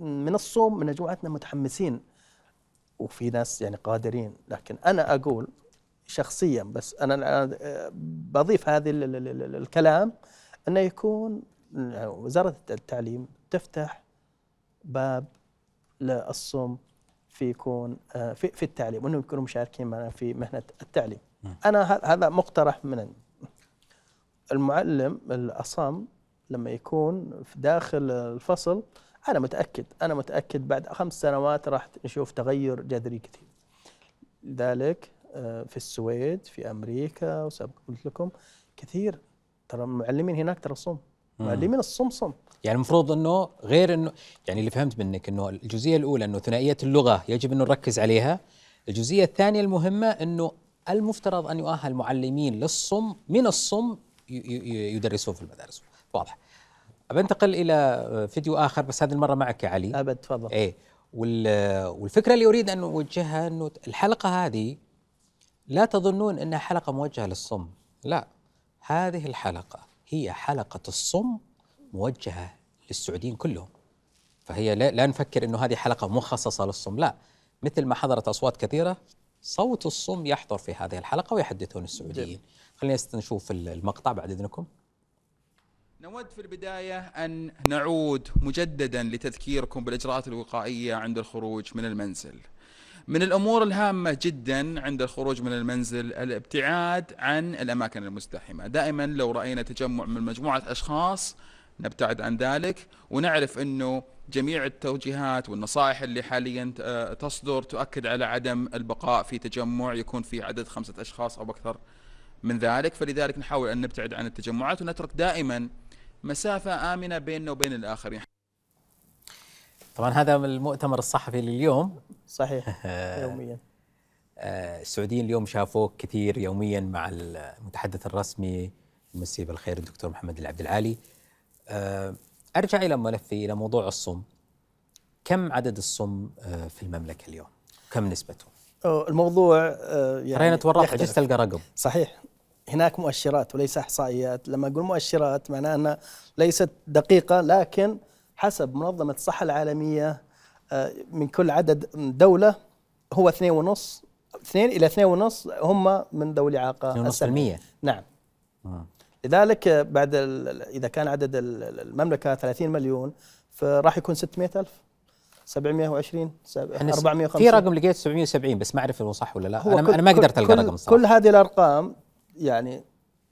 من الصوم من مجموعتنا متحمسين وفي ناس يعني قادرين لكن أنا أقول شخصيا بس أنا أنا، آه، بضيف هذه ال- ال- ال- ال- الكلام أنه يكون وزارة التعليم تفتح باب للصم في يكون آه، في في التعليم وإنهم يكونوا مشاركين معنا في مهنة التعليم. أنا هذا مقترح من عندي. المعلم الأصم لما يكون في داخل الفصل أنا متأكد أنا متأكد بعد خمس سنوات راح نشوف تغير جذري كثير. لذلك آه، في السويد في أمريكا وسابق قلت لكم كثير ترى المعلمين هناك ترى صم. معلمين الصم صم. يعني المفروض إنه غير إنه يعني اللي فهمت منك إنه الجزئية الأولى إنه ثنائية اللغة يجب إنه نركز عليها، الجزئية الثانية المهمة إنه المفترض أن يؤهل معلمين للصم من الصم يدرسون في المدارس، واضح. بنتقل إلى فيديو آخر بس هذه المرة معك يا علي. أبد تفضل. إيه. وال- والفكرة اللي أريد أن أوجهها إنه الحلقة هذه لا تظنون إنها حلقة موجهة للصم، لا. هذه الحلقة هي حلقة الصم موجهة للسعوديين كلهم. فهي لا, لا نفكر إنه هذه حلقة مخصصة للصم، لا. مثل ما حضرت أصوات كثيرة صوت الصم يحضر في هذه الحلقة ويحدثون السعوديين. خلينا نشوف المقطع بعد إذنكم. نود في البداية أن نعود مجددا لتذكيركم بالإجراءات الوقائية عند الخروج من المنزل من الأمور الهامة جدا عند الخروج من المنزل الابتعاد عن الأماكن المزدحمة دائما لو رأينا تجمع من مجموعة أشخاص نبتعد عن ذلك ونعرف أنه جميع التوجيهات والنصائح اللي حاليا آه، تصدر تؤكد على عدم البقاء في تجمع يكون فيه عدد خمسة أشخاص أو أكثر من ذلك. فلذلك نحاول أن نبتعد عن التجمعات ونترك دائما مسافة آمنة بيننا وبين الآخرين. طبعا هذا من المؤتمر الصحفي لليوم. صحيح [LAUGHS] يوميا. آه، السعوديين اليوم شافوك كثير يوميا مع المتحدث الرسمي المسي بالخير الدكتور محمد العبد العالي. آه، أرجع إلى ملفي إلى موضوع الصم كم عدد الصم آه، في المملكة اليوم؟ كم نسبته؟ الموضوع آه، يعني أنا تورطت. عجزت القى رقم صحيح هناك مؤشرات وليس إحصائيات لما أقول مؤشرات معناها أنها ليست دقيقة لكن حسب منظمة الصحة العالمية آه، من كل عدد دولة هو اثنين ونص اثنين إلى اثنين ونص هم من ذوي الاعاقه 2.5% السمعية. نعم مم. لذلك بعد ال- إذا كان عدد ال- المملكة 30 مليون فراح يكون 600 ألف. 720 سب- إحنا س- 450 في رقم لقيت 770 بس ما أعرف هو صح ولا لا. هو أنا كل- أنا ما قدرت ألقى رقم صراحة. كل هذه الأرقام يعني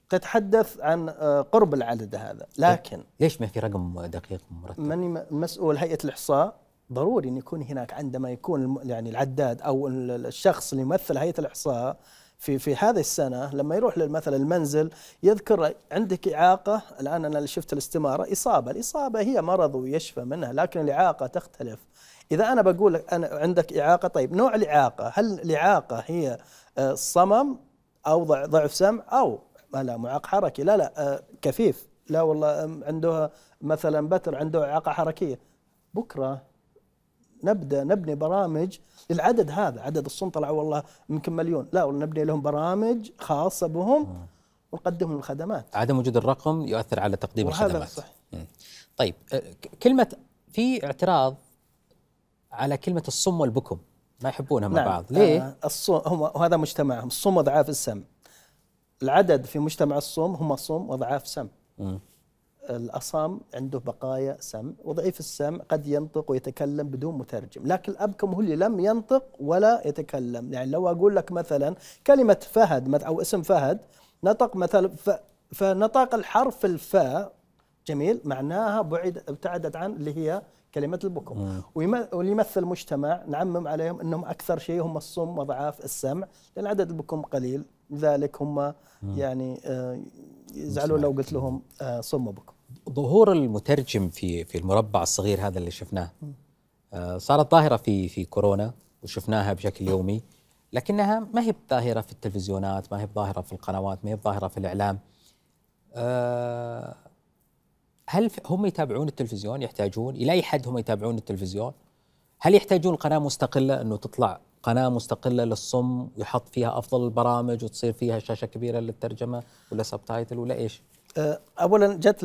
تتحدث عن آه، قرب العدد هذا. لكن ليش ما في رقم دقيق مرتب؟ ماني م- مسؤول هيئة الإحصاء ضروري إن يكون هناك عندما يكون يعني العداد أو ال- الشخص اللي يمثل هيئة الإحصاء في في هذه السنة لما يروح مثلا المنزل يذكر عندك إعاقة الآن أنا شفت الاستمارة إصابة، الإصابة هي مرض ويشفى منها لكن الإعاقة تختلف. إذا أنا بقول لك أنا عندك إعاقة طيب نوع الإعاقة؟ هل الإعاقة هي آه، صمم أو ضع- ضعف سمع أو لا معاق حركي؟ لا لا آه، كفيف. لا والله عنده مثلا بتر عنده إعاقة حركية. بكرة نبدأ نبني برامج للعدد هذا عدد الصم طلع والله يمكن مليون. لا نبني لهم برامج خاصة بهم ونقدم الخدمات. عدم وجود الرقم يؤثر على تقديم وهذا الخدمات. صح. طيب ك- كلمة في اعتراض على كلمة الصم والبكم. ما يحبونها مع بعض. ليه؟ آه الصم هم وهذا مجتمعهم. الصم وضعاف السمع العدد في مجتمع الصم هم الصم وضعاف سمع مم. الأصم عنده بقايا سمع وضعيف السمع قد ينطق ويتكلم بدون مترجم لكن الأبكم هو اللي لم ينطق ولا يتكلم. يعني لو أقول لك مثلا كلمة فهد أو اسم فهد نطق مثلا فنطق الحرف الفاء جميل معناها بعد ابتعدت عن اللي هي كلمة البكم. واللي يمثل مجتمع نعمم عليهم أنهم أكثر شيء هم الصم وضعاف السمع لأن عدد البكم قليل. لذلك هم يعني آه، يزعلوا لو قلت لهم آه، صم وبكم ظهور المترجم في في المربع الصغير هذا اللي شفناه آه، صارت ظاهرة في في كورونا وشفناها بشكل يومي لكنها ما هي ظاهره في التلفزيونات ما هي ظاهره في القنوات ما هي ظاهره في الإعلام. آه، هل هم يتابعون التلفزيون؟ يحتاجون؟ إلى أي حد هم يتابعون التلفزيون؟ هل يحتاجون قناة مستقلة إنه تطلع قناة مستقلة للصم ويحط فيها أفضل البرامج وتصير فيها شاشة كبيرة للترجمة ولا سبتايتل ولا إيش؟ آه، اولا جت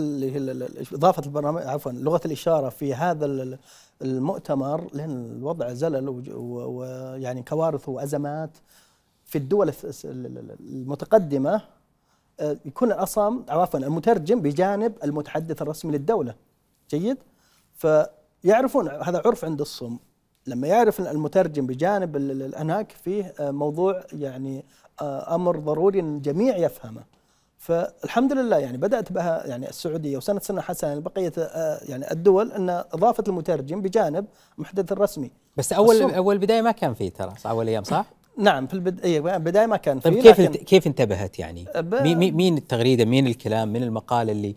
إضافة البرنامج عفوا لغة الإشارة في هذا ال- المؤتمر لأن الوضع زلل ويعني كوارث وأزمات في الدول المتقدمة آه، يكون الأصم عفوا المترجم بجانب المتحدث الرسمي للدولة. جيد؟ فيعرفون هذا عرف عند الصم. لما يعرف المترجم بجانب ال- ال- هناك فيه آه، موضوع يعني آه، أمر ضروري إن الجميع يفهمه فالحمد لله يعني بدأت بها يعني السعودية وسنة سنة حسنة بقيه آه، يعني الدول إن إضافة المترجم بجانب المحدث الرسمي بس أول الصم. أول بداية ما كان فيه ترى أول أيام صح؟ [CLEARS THROAT] نعم في البدايه بداية ما كان طيب فيه كيف لكن انت كيف انتبهت يعني؟ مين التغريدة؟ مين الكلام؟ مين المقال اللي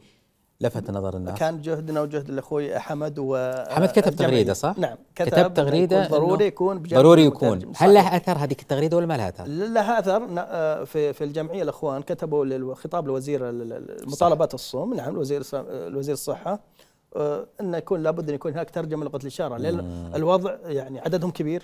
لفت نظر الناس؟ كان جهدنا وجهد الأخوي حمد و حمد كتب. تغريدة صح؟ نعم كتب تغريده يكون ضروري يكون ضروري يكون. هل. لها أثر هذيك التغريدة ولا ما لها أثر؟ لها أثر آه، في في الجمعية الأخوان كتبوا خطاب لوزير ال- ال- مطالبات الصوم نعم الوزير الص- الوزير الصحة آه، إنه يكون لابد أن يكون هناك ترجمة لغة الإشارة لأن الوضع يعني عددهم كبير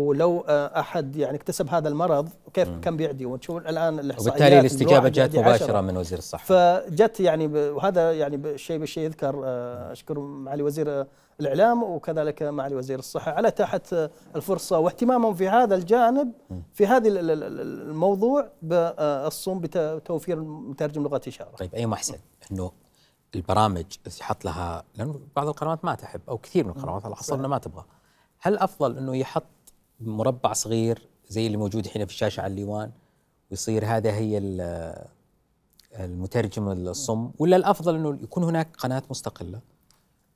ولو آه، أحد يعني اكتسب هذا المرض كيف كم بيعدي؟ ونشوف الآن الإحصائيات وبالتالي الاستجابة عشرة. مباشرة من وزير الصحة. فجت يعني وهذا يعني بالشيء بالشيء يذكر آه، أشكر معالي وزير آه، الإعلام وكذلك معالي وزير الصحة. على اتاحه الفرصة واهتمامهم في هذا الجانب في هذه ال- ال- ال- الموضوع بالصوم بتوفير مترجم لغة إشارة. طيب اي محسن إنه البرامج اللي يحط لها لأنه بعض القنوات ما تحب أو كثير من القنوات على انها ما تبغى. هل أفضل إنه يحط مربع صغير زي اللي موجود الحين في الشاشة على الليوان ويصير هذا هي ال- المترجم الصم. ولا الأفضل إنه يكون هناك قناة مستقلة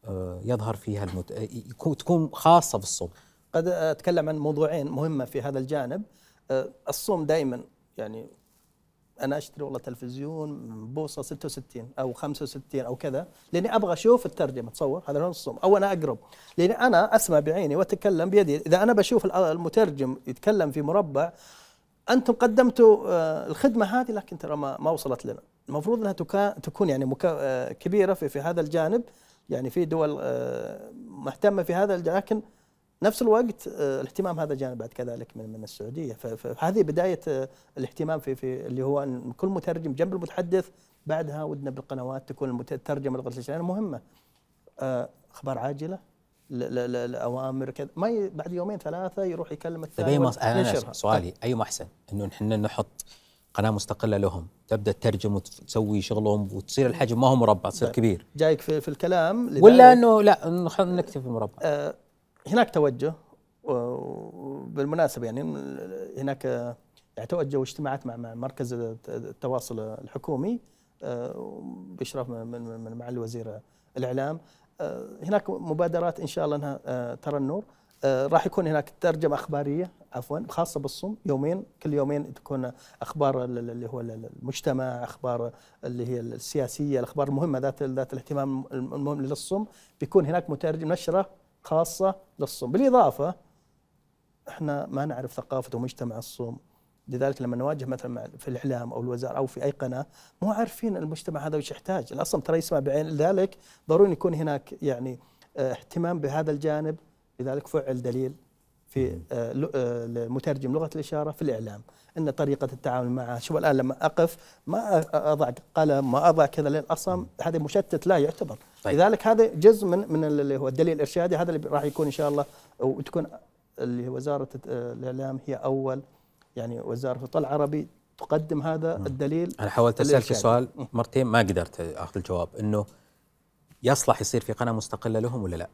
آه، يظهر فيها المت... تكون خاصة بالصم قد أتكلم عن موضوعين مهمة في هذا الجانب. آه، الصوم دائما يعني أنا أشتري والله تلفزيون بوصة 66 أو 65 أو كذا لأني أبغى أشوف الترجمة. تصور؟ هذا الصوم أو أنا أقرب. لأني أنا أسمع بعيني وأتكلم بيدي. إذا أنا بشوف ال- المترجم يتكلم في مربع أنتم قدمتوا آه، الخدمة هذه لكن ترى ما ما وصلت لنا. المفروض إنها تكون يعني آه، كبيرة في في هذا الجانب يعني في دول آه، مهتمه في هذا لكن نفس الوقت آه، الاهتمام هذا جانب بعد كذلك من من السعودية. فهذه بداية آه، الاهتمام في في اللي هو إن كل مترجم جنب المتحدث بعدها ودنا بالقنوات تكون الترجمه لغه الاشاره مهمة. آه، أخبار عاجلة ل- ل- ل- لأوامر كذا. ما ي- بعد يومين ثلاثة يروح يكلم طيب الثاني مص... أنا. سؤالي أي محسن؟ إنه إحنا نحط قناة مستقلة لهم. تبدأ تترجم وتسوي شغلهم وتصير الحجم ما هو مربع تصير طيب. كبير. جايك في, في الكلام ولا انه لا نخ- نكتب في المربع آه، هناك توجه وبالمناسبه يعني هناك يعني توجه واجتماعات مع مركز التواصل الحكومي آه، بإشراف من معالي وزير الإعلام. آه، هناك مبادرات إن شاء الله إنها آه، ترى النور. راح يكون هناك ترجمة أخبارية عفوا خاصة بالصوم يومين كل يومين تكون أخبار ال- ال- اللي هو ال- المجتمع أخبار اللي هي السياسية الأخبار المهمة ذات ذات الاهتمام المهم للصوم. بيكون هناك مترجم نشره خاصة للصوم. بالإضافة إحنا ما نعرف ثقافة ومجتمع الصوم. لذلك لما نواجه مثلا في الإعلام أو الوزارة أو في أي قناة مو عارفين المجتمع هذا وش يحتاج. الاصم ترى يسمع بعين. لذلك ضروري يكون هناك يعني آه، اهتمام بهذا الجانب. لذلك فعل دليل في ل- آه، لمترجم لغة الإشارة في الإعلام. أن طريقة التعامل معه شوف الآن لما أقف ما أضع قلم ما أضع كذا لأن أصلا هذا مشتت لا يعتبر طيب. لذلك هذا جزء من من اللي هو الدليل الإرشادي هذا اللي راح يكون إن شاء الله وتكون اللي وزارة الإعلام هي أول يعني وزارة الطلع العربي تقدم هذا الدليل أنا حاولت أسألك. سؤال مرتين ما قدرت أخذ الجواب إنه يصلح يصير في قناة مستقلة لهم ولا لا؟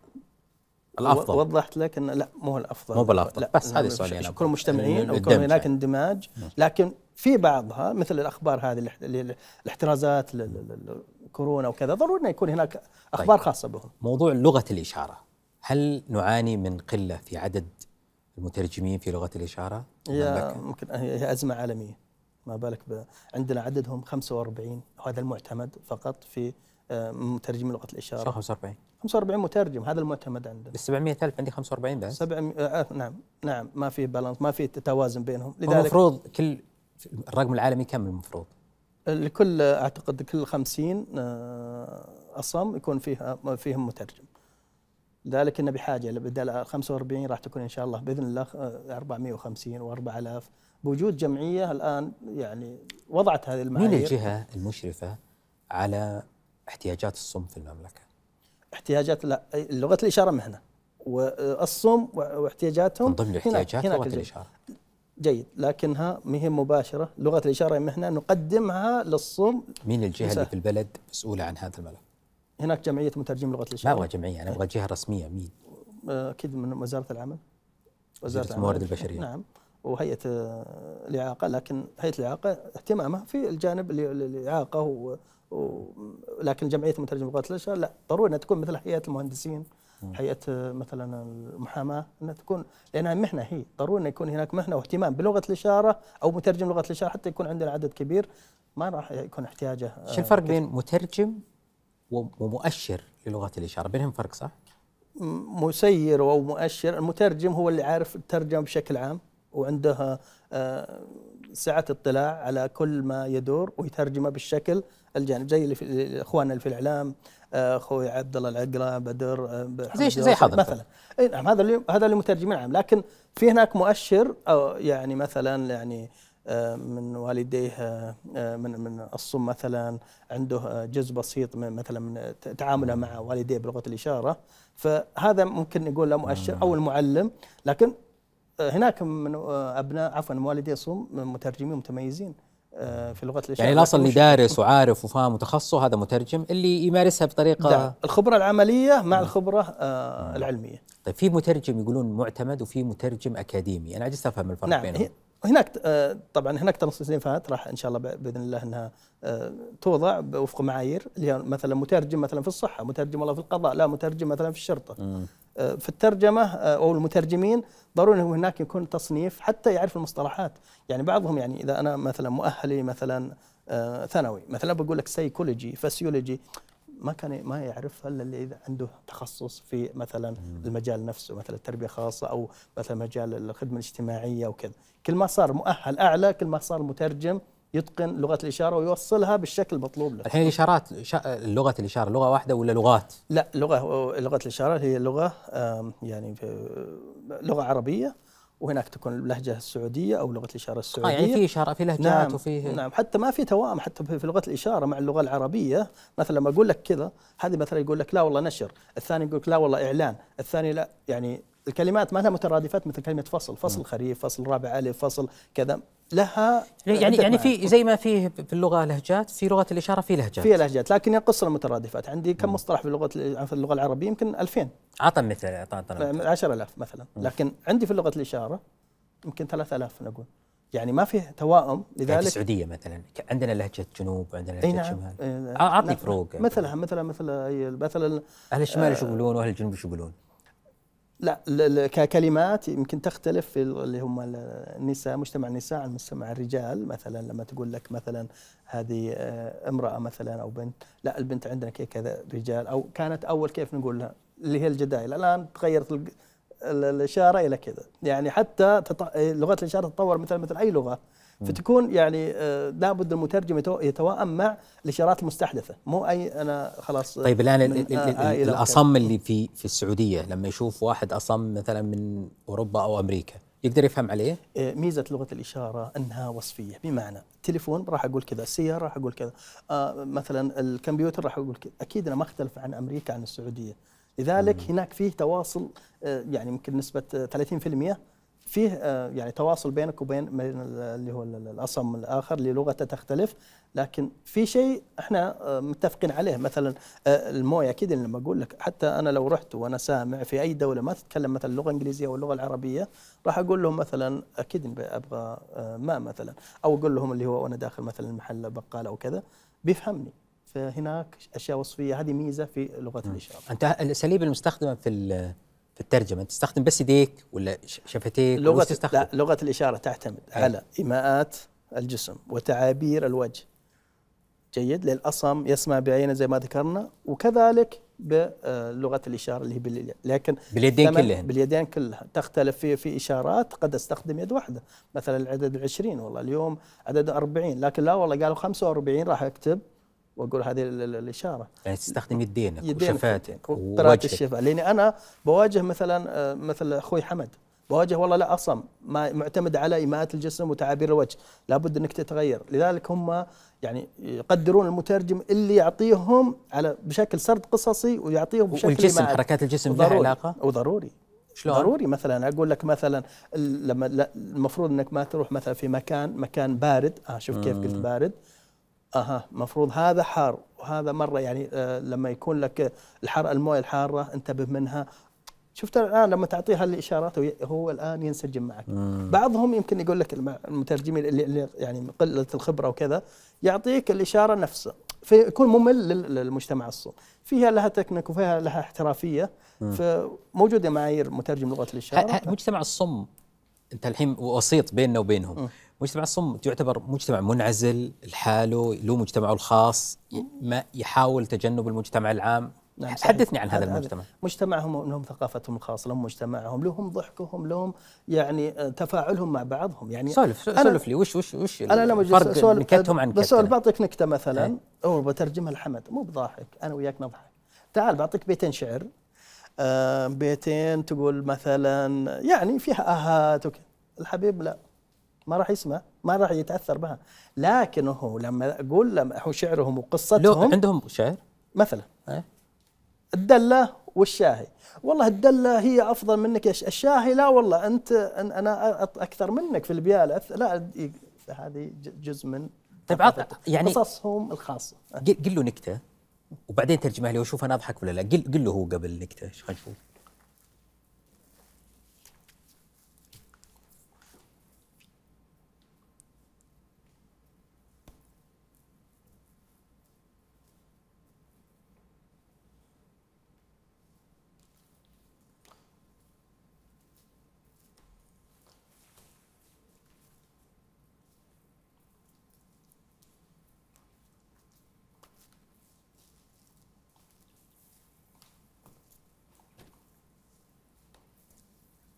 الأفضل. وضحت لك ان لا مو هو الأفضل. مو بالأفضل. لا بس هذه السؤال يعني. يكونوا مجتمعين ويكون هناك يعني. اندماج. لكن في بعضها مثل الأخبار هذه الاحترازات الكورونا وكذا ضروري إنه يكون هناك أخبار خاصة بهم. موضوع لغة الإشارة. هل نعاني من قلة في عدد المترجمين في لغة الإشارة؟ هي المملكة؟ ممكن هي هي أزمة عالمية. ما بالك ب... عندنا عددهم 45 وهذا المعتمد فقط في آه، مترجمين لغة الإشارة. 45 45 مترجم هذا المعتمد عندنا ال 700 ألف عندي 45 بس. 700 آه نعم نعم ما في بالانس ما في توازن بينهم. لذلك المفروض كل الرقم العالمي كم المفروض؟ لكل أعتقد كل 50 آه، أصم يكون فيها فيهم مترجم. لذلك ان بحاجة بدل 45 راح تكون إن شاء الله بإذن الله آه، 450 و4000 بوجود جمعية الآن يعني وضعت هذه المعايير. مين الجهة المشرفة على احتياجات الصم في المملكة؟ احتياجات لا لغة الإشارة مهنه والصم واحتياجاتهم من ضمن الاحتياجات لغة. الإشارة جيد لكنها ما هي مباشرة لغة الإشارة مهنه نقدمها للصم مين الجهة اللي. في البلد مسؤولة عن هذا الملف؟ هناك جمعية مترجم لغة ما الاشاره أبغى جمعية أنا أبغى جهه رسميه مين؟ أكيد من وزارة العمل وزارة الموارد البشرية. نعم وهيئة آه، الإعاقة لكن هيئة الإعاقة اهتمامها في الجانب الإعاقة لكن جمعية مترجم لغة الاشاره لا ضروري إنها تكون مثل هيئه المهندسين هيئه مثلا المحاماة إنها تكون لأنها مهنه هي. ضروري ان يكون هناك مهنه واهتمام بلغة الإشارة أو مترجم لغة الإشارة حتى يكون عندنا عدد كبير. ما راح يكون احتياجه آه، شو الفرق بين مترجم ومؤشر للغة الإشارة؟ بينهم فرق صح؟ مسير أو مؤشر. المترجم هو اللي عارف الترجمة بشكل عام وعنده آه، سعة اطلاع على كل ما يدور ويترجمه بالشكل الجانب زي اللي في إخواننا اللي في الإعلام آه، أخوي عبد الله العقله بدر آه، زي- زي حضرتك. مثلا. إي نعم هذا اللي هذا اللي مترجمين عام لكن في هناك مؤشر أو يعني مثلا يعني آه، من والديه من من الصم مثلا عنده جزء بسيط من مثلا من تعامله مع والديه بلغة الإشارة. فهذا ممكن نقول له مؤشر أو المعلم. لكن هناك من أبناء عفوا والديه صم مترجمين متميزين. في لغة الاشاره يعني الاصل اللي دارس وعارف وفاهم وتخصصه هذا مترجم اللي يمارسها بطريقة نعم، الخبرة العملية مع الخبرة آه، العلمية. طيب في مترجم يقولون معتمد وفي مترجم أكاديمي. أنا عجزت أفهم الفرق نعم بينهم. هناك آه، طبعا هناك تصنيفات راح إن شاء الله بإذن الله إنها آه، توضع وفق معايير اللي هي مثلا مترجم مثلا في الصحة، مترجم والله في القضاء، لا مترجم مثلا في الشرطة. آه، في الترجمة أو المترجمين ضروري إنه هناك يكون تصنيف حتى يعرف المصطلحات، يعني بعضهم يعني إذا أنا مثلا مؤهلي مثلا ثانوي، مثلا بقول لك سيكولوجي، فسيولوجي ما كان ما يعرف إلا اللي إذا عنده تخصص في مثلا المجال نفسه مثلا التربية خاصه أو مثلا مجال الخدمة الاجتماعية وكذا كل ما صار مؤهل أعلى كل ما صار مترجم يتقن لغة الإشارة ويوصلها بالشكل المطلوب له. الحين الاشارات شا... لغة الإشارة لغة واحدة ولا لغات؟ لا لغة لغة الإشارة هي لغة يعني في- لغة عربية. وهناك تكون اللهجة السعودية أو لغة الإشارة السعوديه يعني في إشارة في لهجات نعم وفيه نعم حتى ما في توائم حتى في في لغة الإشارة مع اللغة العربية. مثلا لما أقول لك كذا هذه مثلا يقول لك لا والله نشر الثاني يقول لك لا والله إعلان الثاني لا. يعني الكلمات ما لها مترادفات مثل كلمة فصل فصل خريف فصل رابع ألف فصل كذا. لها يعني يعني. في زي ما فيه في اللغة لهجات في لغة الإشارة في لهجات. فيها لهجات لكن ينقص المترادفات. عندي كم مصطلح في اللغة في اللغة العربية؟ يمكن 2000 عطنا مثل اعطنا مثل. 10000 مثلا. لكن عندي في لغه الإشارة يمكن 3000 نقول. يعني ما فيه توائم يعني في لذلك السعودية مثلا عندنا لهجة جنوب وعندنا لهجة نعم. شمال. إيه، اعطني نعم. فروق. مثلها مثلا مثل مثلا أهل الشمال إيش يقولون؟ واهل الجنوب إيش يقولون؟ لا ككلمات يمكن تختلف في ال- اللي هم ال- النساء مجتمع النساء عن مجتمع الرجال. مثلا لما تقول لك مثلا هذه آه، امرأة مثلا أو بنت لا البنت عندنا كي- كذا رجال أو كانت أول كيف نقول لها اللي هي الجدايل. الآن تغيرت ال- ال- الإشارة إلى كذا. يعني حتى لغة الإشارة تتطور مثل مثل أي لغة. فتكون يعني آه، لابد المترجم يتو- يتوائم مع الإشارات المستحدثة. مو أي أنا خلاص طيب الآن وكذا. الأصم اللي في في السعودية لما يشوف واحد أصم مثلا من أوروبا أو أمريكا يقدر يفهم عليه؟ ميزة لغة الإشارة أنها وصفية. بمعنى التليفون راح أقول كذا السيارة راح أقول كذا آه مثلا الكمبيوتر راح أقول كذا. أكيد أنا ما أختلف عن أمريكا عن السعودية. لذلك هناك فيه تواصل آه يعني يمكن نسبة آه، 30% فيه آه، يعني تواصل بينك وبين بين ال- اللي هو ال- الأصم الآخر اللي لغته تختلف. لكن في شيء إحنا آه، متفقين عليه. مثلا آه، الموية. أكيد لما أقول لك حتى أنا لو رحت وأنا سامع في أي دولة ما تتكلم مثلا اللغة الإنجليزية واللغة العربية راح أقول لهم مثلا أكيد أبغى ماء مثلا. أو أقول لهم اللي هو وأنا داخل مثلا المحل بقالة أو كذا بيفهمني. فهناك أشياء وصفية. هذه ميزة في لغة الإشارة. أنت الاساليب المستخدمة في في الترجمة تستخدم بس يديك ولا شفتيك لغة تستخدم؟ لا لغة الإشارة تعتمد أي. على إيماءات الجسم وتعابير الوجه جيد للأصم يسمع بعينه زي ما ذكرنا وكذلك بلغه الإشارة اللي هي باليد لكن باليدين كلهن. باليدين كلها تختلف في في إشارات قد أستخدم يد واحدة مثلا العدد 20 والله اليوم عدد 40 لكن لا والله قالوا 45 راح أكتب وأقول هذه ال- ال- الإشارة. يعني تستخدم يدينك يدين وشفاتك وقراءة ووجهك. الشفاء. لأني أنا بواجه مثلا آه، مثل أخوي حمد. بواجه والله لا أصم ما معتمد على إيماءات الجسم وتعابير الوجه. لابد أنك تتغير. لذلك هم يعني يقدرون المترجم اللي يعطيهم على بشكل سرد قصصي ويعطيهم بشكل والجسم إيماءات. حركات الجسم لها علاقة؟ وضروري. شلون؟ ضروري. مثلا أقول لك مثلا لما المفروض إنك ما تروح مثلا في مكان مكان بارد. آه شوف كيف قلت بارد. أها مفروض هذا حار وهذا مرة يعني آه لما يكون لك الحر الموية الحارة انتبه منها. شفت الآن لما تعطيها الاشارات هو- الآن ينسجم معك. بعضهم يمكن يقول لك الم- المترجمين اللي, يعني قلة الخبرة وكذا يعطيك الإشارة نفسها فيكون ممل لل- للمجتمع الصوم فيها لها تكنيك وفيها لها احترافية. فموجوده معايير مترجم لغة الإشارة. مجتمع الصم أنت الحين وسيط بيننا وبينهم. مجتمع الصم يعتبر مجتمع منعزل لحاله له مجتمعه الخاص ما يحاول تجنب المجتمع العام. نعم،. حدثني عن هذا المجتمع. مجتمعهم لهم ثقافتهم الخاصة لهم مجتمعهم لهم ضحكهم لهم يعني آه، تفاعلهم مع بعضهم. يعني سولف سولف لي وش وش وش أنا لما أسولف- نكتهم عن بس بعطيك نكتة مثلا. إيه. أو بترجمها لحمد. مو بضاحك أنا وياك نضحك. تعال بعطيك بيتين شعر. آه بيتين تقول مثلا يعني فيها آهات وكذا. الحبيب لا. ما راح يسمع ما راح يتأثر بها. لكن هو لما أقول لما هو شعرهم لو وقصتهم عندهم شعر؟ مثلا. إيه. الدلة والشاهي. والله الدلة هي أفضل منك الش- الشاهي لا والله أنت أنا أكثر منك في البياله أث- لا هذه جزء من طيب. يعني- قصصهم الخاصة. قل له نكتة وبعدين ترجمها لي وأشوف أنا أضحك ولا لا. قل قل له هو قبل نكتة إيش خلينا نشوف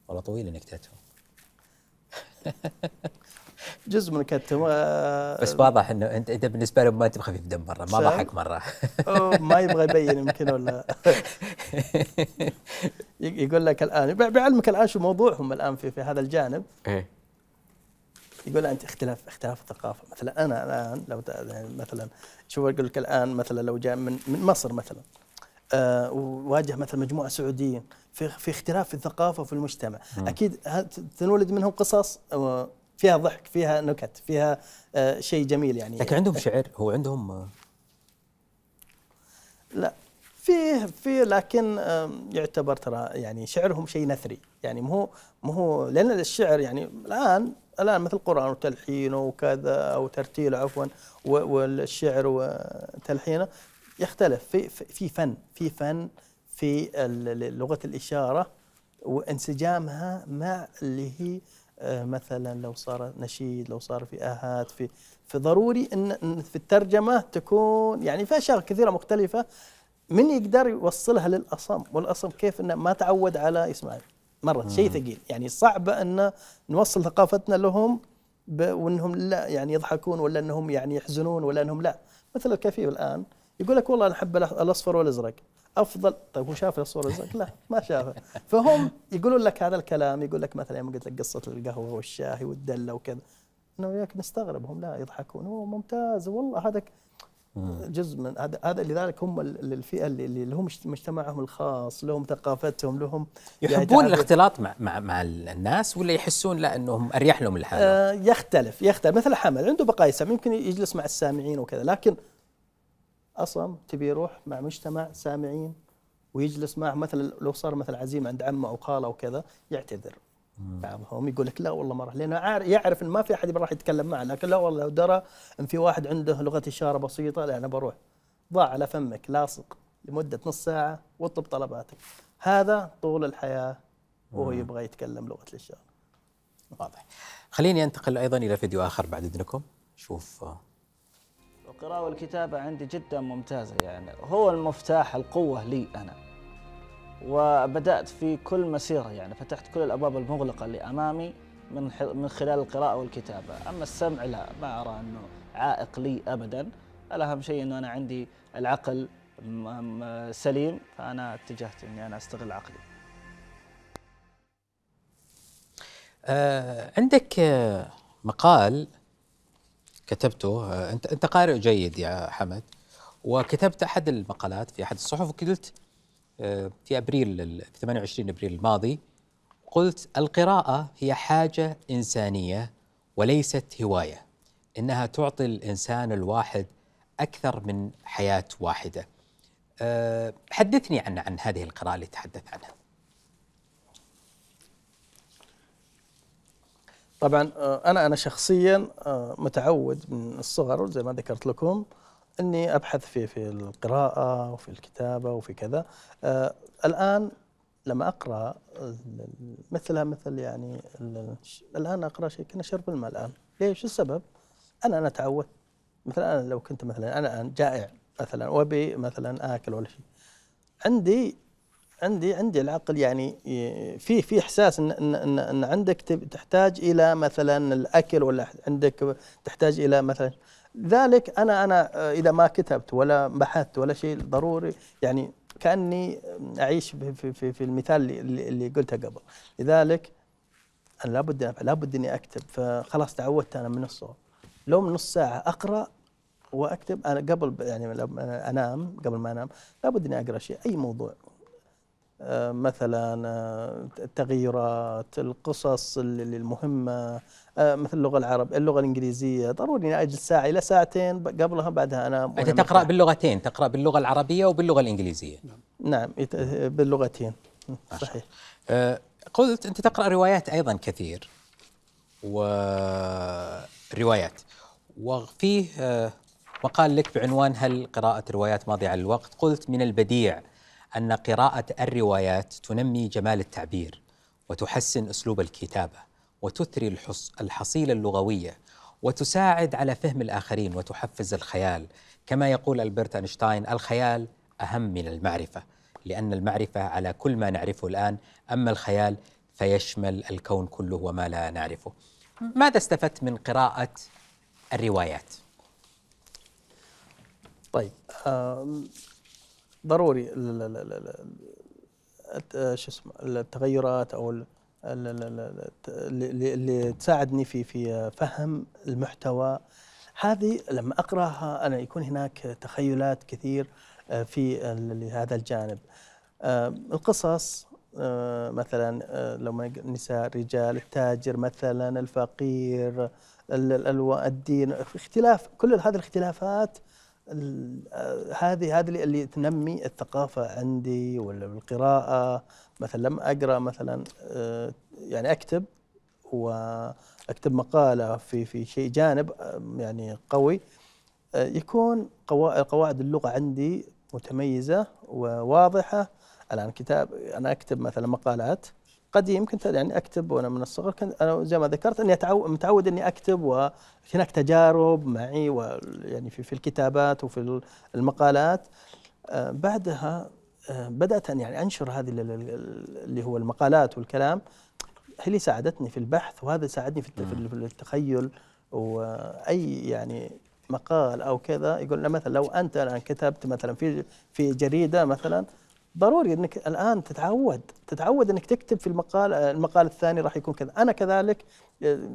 والله طويله نكتته [LAUGHS] جزء من كتم بس واضح إنه أنت أنت بالنسبة له ما أنت بخفيف دم مرة ما؟ ضحك مرة. ما يبغى يبين يمكن ولا. [LAUGHS] ي- يقول لك الآن بع- بعلمك الآن شو موضوعهم الآن في في هذا الجانب؟ إيه. يقول أنت اختلاف اختلاف الثقافة. مثلا أنا الآن لو ت- مثلا شوف أقول لك الآن؟ مثلا لو جاء من من مصر مثلا. آه وواجه مثلا مجموعة سعوديين في في اختلاف في الثقافة وفي المجتمع. أكيد تنولد منهم قصص؟ آه، فيها ضحك فيها نكت فيها آه شيء جميل يعني. لكن عندهم شعر؟ هو عندهم آه، لا. فيه فيه لكن يعتبر ترى يعني شعرهم شيء نثري. يعني مو مو لأن الشعر يعني الآن الآن مثل القرآن وتلحينه وكذا أو ترتيله عفوا والشعر وتلحينه. يختلف في في- فن في فن في لغة الإشارة وانسجامها مع اللي هي آه، مثلا لو صار نشيد لو صار في آهات في فضروري إن في الترجمة تكون يعني في أشياء كثيرة مختلفة من يقدر يوصلها للأصم والأصم كيف إنه ما تعود على يسمع مرة شيء ثقيل. يعني صعب إن نوصل ثقافتنا لهم وإنهم لا يعني يضحكون ولا إنهم يعني يحزنون ولا إنهم لا. مثل الكفيف الآن. يقول لك والله أنا أحب الأصفر والأزرق. افضل طيب هو شاف الأصفر والأزرق؟ لا ما شافه. فهم يقولون لك هذا الكلام يقول لك مثلا يوم قلت لك قصة القهوة والشاي والدلة وكذا. أنا وياك نستغرب هم لا يضحكون. هو ممتاز والله هذا جزء من هذا هذا لذلك هم ال- الفئة اللي اللي مجتمعهم الخاص لهم ثقافتهم لهم يعني يحبون الاختلاط مع مع مع الناس ولا يحسون لا إنهم أريح لهم الحال آه، يختلف يختلف. مثل حمل عنده بقايا يمكن يجلس مع السامعين وكذا لكن أصلا تبي يروح مع مجتمع سامعين ويجلس معه مثلا لو صار مثل عزيم عند عمه أو خاله أو كذا يعتذر. بعضهم يقول لك لا والله ما راح لأنه يعرف إن ما في أحد راح يتكلم معه لكن لا والله لو درى إن في واحد عنده لغة إشارة بسيطة لا أنا بروح. ضاع على فمك لاصق لمدة نص ساعة واطلب طلباتك. هذا طول الحياة وهو يبغى يتكلم لغة الإشارة. واضح. خليني أنتقل أيضا إلى فيديو آخر بعد إذنكم. شوف آه، القراءة والكتابة عندي جدا ممتازة يعني. هو المفتاح القوة لي أنا. وبدأت في كل مسيرة يعني. فتحت كل الأبواب المغلقة اللي أمامي من من خلال القراءة والكتابة. أما السمع لا ما أرى أنه عائق لي أبدا. الأهم شيء أنه أنا عندي العقل سليم فأنا اتجهت أني أنا أستغل عقلي. آه، عندك آه، مقال كتبته آه، أنت أنت قارئ جيد يا حمد. وكتبت أحد المقالات في أحد الصحف وقلت آه، في أبريل ال- في 28 أبريل الماضي قلت القراءة هي حاجة إنسانية وليست هواية إنها تعطي الإنسان الواحد أكثر من حياة واحدة. أه حدثني عن عن هذه القراءة اللي تحدث عنها. طبعا آه، أنا أنا شخصيا آه، متعود من الصغر زي ما ذكرت لكم إني أبحث في في القراءة وفي الكتابة وفي كذا. آه، الآن لما أقرأ مثلها مثل يعني الآن أقرأ شيء كنا شرب الماء الآن. ليش؟ السبب؟ أنا أنا تعودت مثلا أنا لو كنت مثلا أنا الآن جائع مثلا وأبي مثلا آكل ولا شيء. عندي عندي عندي العقل يعني في في إحساس إن إن إن, عندك تحتاج إلى مثلا الأكل ولا عندك تحتاج إلى مثلا ذلك أنا أنا إذا ما كتبت ولا بحثت ولا شيء ضروري يعني كأني أعيش في في في, المثال اللي- اللي, قلته قبل. لذلك أنا لابد لابد إني أكتب فخلاص تعودت أنا من الصغر. لو من نص ساعة أقرأ وأكتب أنا قبل يعني أنام قبل ما أنام لابد إني أقرأ شيء أي موضوع. مثلا آه، التغيرات القصص اللي المهمة آه، مثل اللغة العرب اللغة الإنجليزية. ضروري إني أجلس ساعة إلى ساعتين قبلها بعدها انام أنت تقرأ. باللغتين تقرأ باللغة العربية وباللغة الإنجليزية. نعم. يت- باللغتين. صحيح. أه قلت أنت تقرأ روايات أيضا كثير وروايات. وفيه مقال لك بعنوان هل قراءة روايات ماضية على الوقت؟ قلت من البديع. أن قراءة الروايات تنمي جمال التعبير وتحسن أسلوب الكتابة وتثري الحص الحصيلة اللغوية وتساعد على فهم الآخرين وتحفز الخيال كما يقول ألبرت أينشتاين الخيال أهم من المعرفة لأن المعرفة على كل ما نعرفه الآن أما الخيال فيشمل الكون كله وما لا نعرفه ماذا استفدت من قراءة الروايات؟ طيب ضروري آه، شو اسمه التغيرات أو اللي تساعدني في في فهم المحتوى. هذه لما أقرأها أنا يكون هناك تخيلات كثير آه، في هذا الجانب. آه، القصص مثلا نق- النساء الرجال التاجر مثلا الفقير الدين اختلاف كل هذه الاختلافات ال- هذه هذه اللي- تنمي الثقافة عندي ولا بالقراءة مثلا لما أقرأ مثلا آه، يعني أكتب وأكتب مقالة في في شيء جانب آه، يعني قوي. آه، يكون قوا- قواعد اللغة عندي متميزة وواضحة. الآن كتاب أنا أكتب مثلا مقالات. قد يمكن يعني أكتب وأنا من الصغر كنت أنا زي ما ذكرت إني أتعو متعود إني أكتب وهناك تجارب معي و يعني في, في الكتابات وفي المقالات. آه بعدها آه بدأت أن يعني أنشر هذه ال- ال- ال- اللي هو المقالات والكلام. هي اللي ساعدتني في البحث وهذا ساعدني في في ال- في التخيل. واي يعني مقال أو كذا يقول مثلا لو أنت الآن كتبت مثلا في في جريدة مثلا ضروري إنك الآن تتعود تتعود إنك تكتب في المقال المقال الثاني راح يكون كذا. أنا كذلك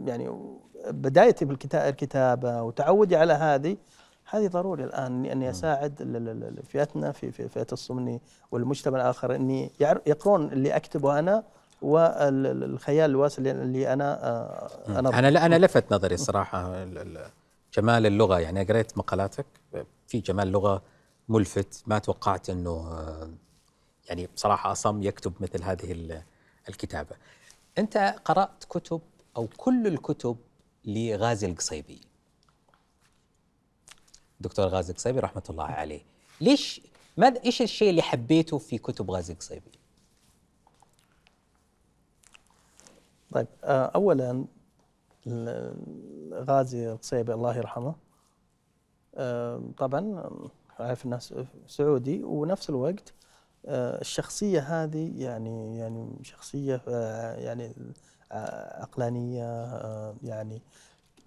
يعني بدايتي بالكتابه الكتابة وتعودي على هذه هذه ضروري الآن اني أساعد فئتنا في في فئة الصمني والمجتمع الآخر إني يقرون اللي أكتبه أنا والخيال الواسع اللي- أنا آه، أنا أنا لا أنا لفت نظري الصراحه ال- جمال اللغة. يعني قريت مقالاتك في جمال لغة ملفت. ما توقعت إنه آه، يعني بصراحة أصم يكتب مثل هذه ال- الكتابة. أنت قرأت كتب أو كل الكتب لغازي القصيبي. دكتور غازي القصيبي رحمة الله عليه. ليش ماذا إيش الشيء اللي حبيته في كتب غازي القصيبي؟ طيب آه، اولا ال- غازي القصيبي الله يرحمه آه، طبعا عارف الناس سعودي ونفس الوقت آه، الشخصية هذه يعني يعني شخصية آه، يعني آه، عقلانية آه، يعني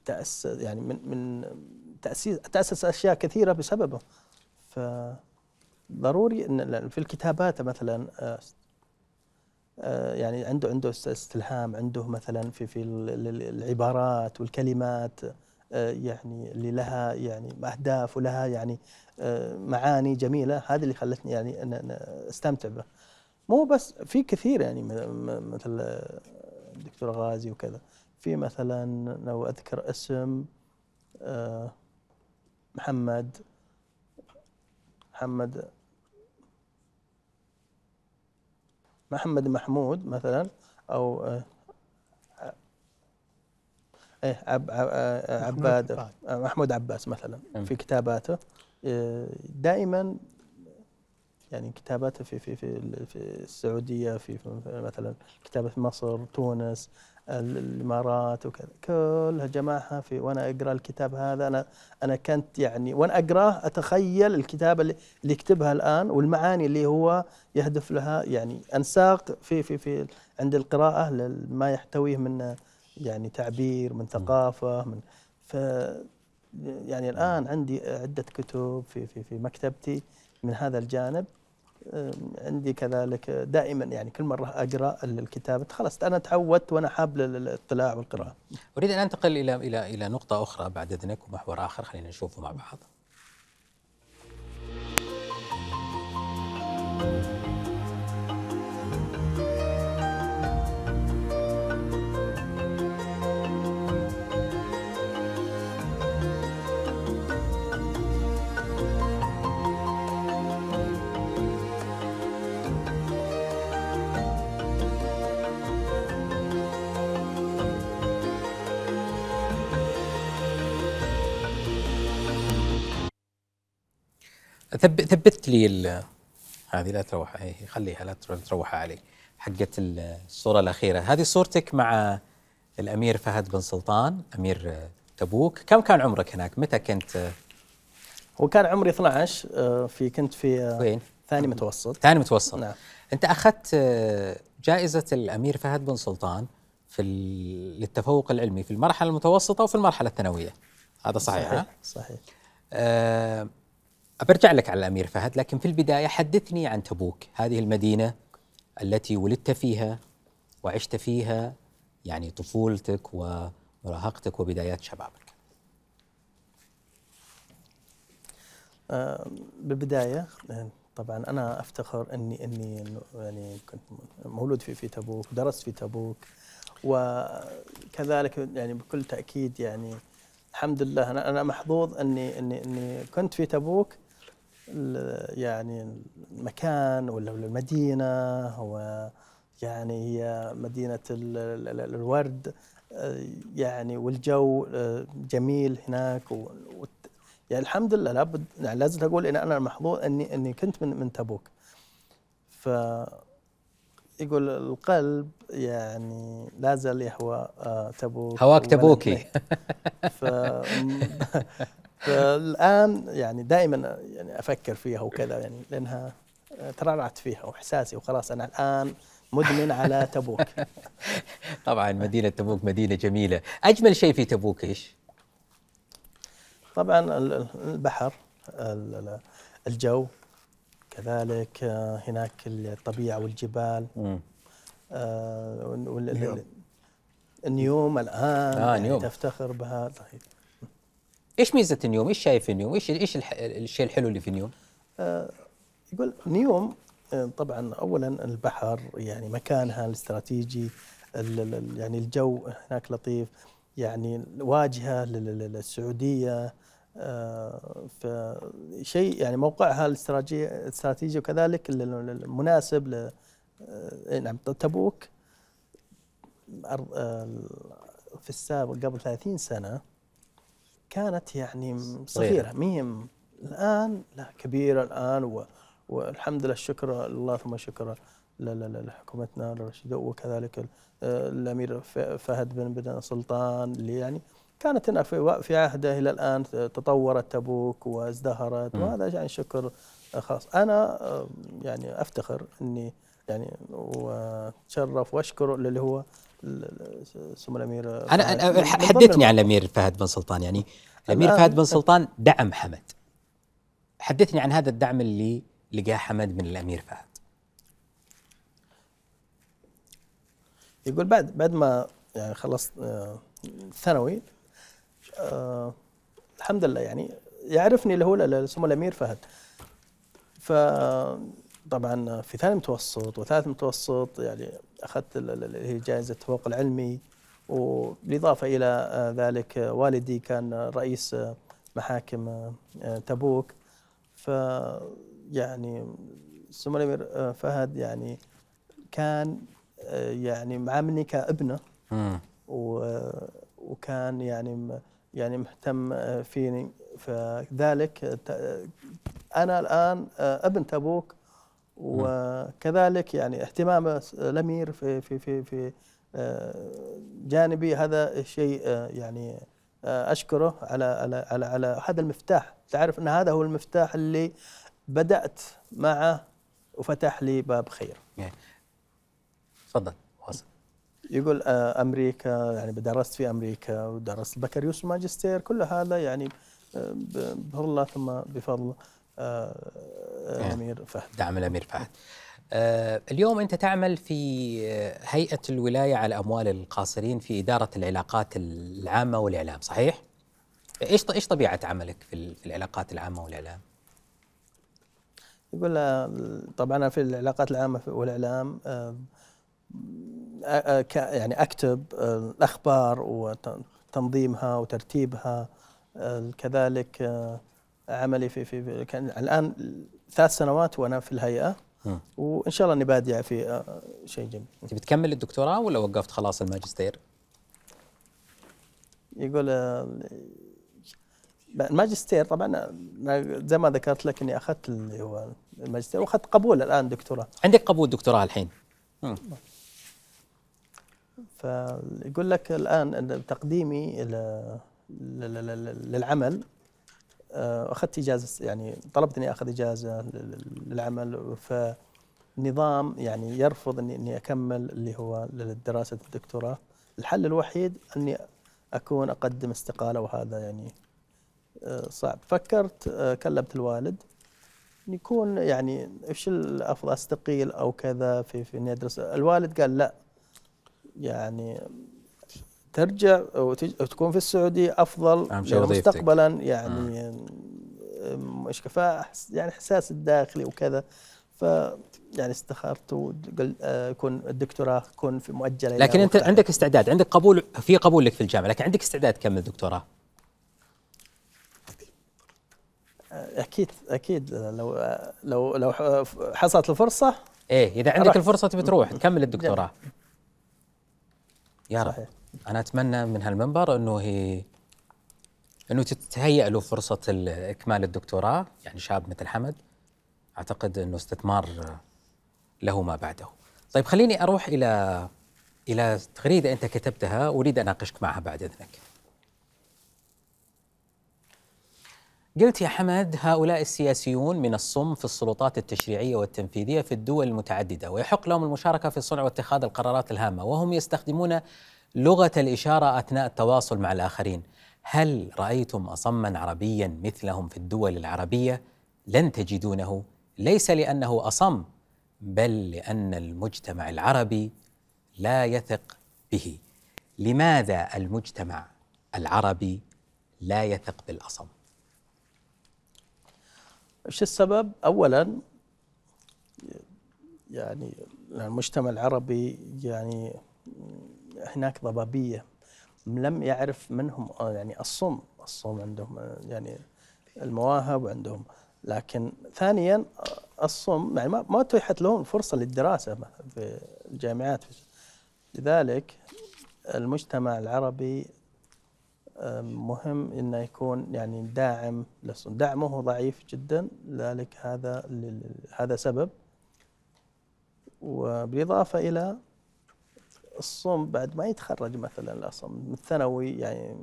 تأسس يعني من من تأسيس تأسس أشياء كثيرة بسببه. فضروري أن في الكتابات مثلا آه، آه، يعني عنده عنده است- استلهام عنده مثلا في في ال- ال- العبارات والكلمات آه، يعني اللي لها يعني أهداف ولها يعني آه، معاني جميلة. هذه اللي خلتني يعني أن- أن أستمتع به. مو بس في كثير يعني مثل آه، الدكتور غازي وكذا. في مثلا لو أذكر اسم آه، محمد محمد محمد محمود مثلا أو آه، إيه عب عب عباد محمود عباس مثلا مم. في كتاباته. آه، دائما يعني كتاباته في في في ال- في السعودية في في مثلا كتابة مصر تونس ال- الإمارات وكذا. كلها جماعها في وأنا أقرأ الكتاب هذا أنا أنا كنت يعني وأنا أقرأه أتخيل الكتابة اللي اللي يكتبها الآن والمعاني اللي هو يهدف لها. يعني أنساق في في في عند القراءة لما يحتويه من يعني تعبير من ثقافة من ف يعني الآن عندي عدة كتب في في في مكتبتي من هذا الجانب. عندي كذلك دائما يعني كل مرة أقرأ الكتابه خلاص أنا تعودت وأنا حاب للاطلاع والقراءة. أريد أن أنتقل إلى إلى إلى نقطة أخرى بعد إذنك ومحور آخر خلينا نشوفه مع بعض. ثب ثبت لي ال- هذه لا تروح هي خليها لا تر- تروح علي. حقت ال- الصورة الأخيرة. هذه صورتك مع الأمير فهد بن سلطان أمير تبوك. كم كان عمرك هناك؟ متى كنت؟ هو كان عمري 12 آه، في كنت في آه، وين؟ ثاني متوسط. ثاني متوسط. نعم. أنت أخذت آه، جائزة الأمير فهد بن سلطان في للتفوق العلمي في المرحلة المتوسطة وفي المرحلة الثانوية. هذا صحيح, ها؟ صحيح. آه، برجع لك على الأمير فهد لكن في البداية حدثني عن تبوك هذه المدينة التي ولدت فيها وعشت فيها يعني طفولتك ومراهقتك وبدايات شبابك. آه، بالبداية آه، طبعا أنا أفتخر إني إني إنه يعني كنت مولود في في تبوك درست في تبوك وكذلك يعني بكل تأكيد يعني الحمد لله أنا أنا محظوظ إني إني إني كنت في تبوك يعني المكان ولا المدينة هو يعني هي ال- الورد آه، يعني والجو آه، جميل هناك و- يعني الحمد لله لابد يعني لازم أقول إن أنا محظوظ إني إني كنت من من تبوك ف يقول القلب يعني لا زال يهوى آه، تبوك هواك تبوكي. ف [LAUGHS] [LAUGHS] فالآن يعني دائما يعني أفكر فيها وكذا يعني لأنها ترعرعت فيها وإحساسي وخلاص أنا الآن مدمن على تبوك [LAUGHS] طبعا مدينة تبوك مدينة جميلة أجمل شيء في تبوك إيش طبعا ال- ال- البحر ال- ال- الجو كذلك آه، هناك الطبيعة والجبال. آه،. النيوم الآن آه، يعني نيوم. تفتخر بها طيب إيش ميزة النيوم؟ إيش شايف النيوم؟ إيش إيش الشيء الحلو اللي في النيوم؟ يقول نيوم آه، طبعا اولا البحر يعني مكانها الاستراتيجي ال- ال- ال- يعني الجو هناك لطيف يعني واجهة لل- لل- للسعوديه آه، فشيء يعني موقعها الاستراتيجي وكذلك ال- ال- المناسب آه، نعم تبوك آه، في السابق قبل 30 سنة كانت يعني صغيرة ميم الآن لا كبيرة الآن و والحمد لله الشكر لله ثم شكر لحكومتنا لرشيد وكذلك ال- الأمير ف- فهد بن بن سلطان اللي يعني كانت هنا في عهده إلى الآن تطورت تبوك وازدهرت. وهذا يعني شكر خاص أنا آه، يعني أفتخر إني يعني واتشرف وأشكر اللي هو سمو الأمير أنا حدثني عن الأمير فهد بن سلطان يعني الأمير فهد بن سلطان دعم حمد. حدثني عن هذا الدعم اللي لقاه حمد من الأمير فهد. يقول بعد بعد ما يعني خلصت آه، ثانوي آه، الحمد لله يعني يعرفني اللي هو سمو الأمير فهد. فطبعا في ثاني متوسط وثالث متوسط يعني أخذت ال- ال- اللي هي جائزة التفوق العلمي وبالإضافة إلى آه، ذلك آه، والدي كان رئيس آه، محاكم تبوك. ف يعني سمو الأمير فهد يعني كان يعني معاملني كابنة. وكان يعني يعني مهتم فيني. فذلك أنا الآن ابن تبوك وكذلك يعني اهتمام الأمير في في في في آه، جانبي هذا شيء آه، يعني آه، أشكره على على على على هذا المفتاح. تعرف أن هذا هو المفتاح اللي بدأت معه وفتح لي باب خير. تفضل يقول أمريكا يعني درست في أمريكا ودرست بكالوريوس وماجستير كل هذا يعني بفضل الله ثم بفضل نعم. الامير فهد. دعم الأمير فهد. آه اليوم أنت تعمل في آه، هيئة الولاية على أموال القاصرين في إدارة العلاقات العامة والإعلام صحيح؟ إيش إيش طبيعة عملك في في العلاقات العامة والإعلام؟ يقول آه، طبعا أنا في العلاقات العامة والإعلام آه، آه، يعني أكتب آه، الأخبار وتنظيمها وترتيبها آه، كذلك آه، عملي في في كان الآن ثلاث سنوات وأنا في الهيئة. وإن شاء الله أني بادع في آه، شيء جميل. أنت بتكمل الدكتوراه ولا وقفت خلاص الماجستير؟ يقول آه، الماجستير طبعا زي ما ذكرت لك أني أخذت اللي هو الماجستير وأخذت قبول الآن دكتوراه. عندك قبول دكتوراه الحين؟ فيقول لك الآن تقديمي للعمل أخذت إجازة يعني طلبت إني أخذ إجازة لل- للعمل فنظام يعني يرفض اني إني أكمل اللي هو دراسه الدكتوراه. الحل الوحيد إني أكون أقدم استقالة وهذا يعني آه، صعب. فكرت آه، كلمت الوالد. يكون يعني إيش الأفضل أستقيل أو كذا في في إني أدرس؟ الوالد قال لا. يعني ترجع وتكون في السعودية أفضل أهم شيء يعني. مستقبلا يعني مش كفاءة يعني إحساس الداخلي وكذا. ف يعني استخرت آه، يكون الدكتوراه تكون في مؤجلة لكن أنت وقتها. عندك استعداد عندك قبول في قبول لك في الجامعة لكن عندك استعداد تكمل دكتوراه؟ أكيد أكيد لو لو لو حصلت الفرصة إيه إذا عندك. الفرصة تبي تروح تكمل الدكتوراه. يا رب. صحيح. أنا أتمنى من هالمنبر إنه هي إنه تتهيأ له فرصة ال- اكمال الدكتوراه يعني شاب مثل حمد أعتقد إنه استثمار له ما بعده. طيب خليني أروح إلى إلى تغريدة أنت كتبتها أريد ان أناقشك معها بعد إذنك. قلت يا حمد هؤلاء السياسيون من الصم في السلطات التشريعية والتنفيذية في الدول المتعددة ويحق لهم المشاركة في صنع واتخاذ القرارات الهامة وهم يستخدمون لغة الإشارة أثناء التواصل مع الآخرين. هل رأيتم اصما عربيا مثلهم في الدول العربية؟ لن تجدونه ليس لأنه أصم بل لأن المجتمع العربي لا يثق به. لماذا المجتمع العربي لا يثق بالأصم إيش السبب؟ اولا يعني المجتمع العربي يعني هناك ضبابية لم يعرف منهم آه، يعني الصم الصم عندهم آه، يعني المواهب وعندهم لكن ثانيا آه، الصم يعني ما ما اتيحت لهم فرصة للدراسة في الجامعات. لذلك المجتمع العربي مهم إنه يكون يعني داعم للصم. دعمه ضعيف جدا لذلك هذا هذا سبب. وبالإضافة إلى الصم بعد ما يتخرج مثلا الأصم من الثانوي يعني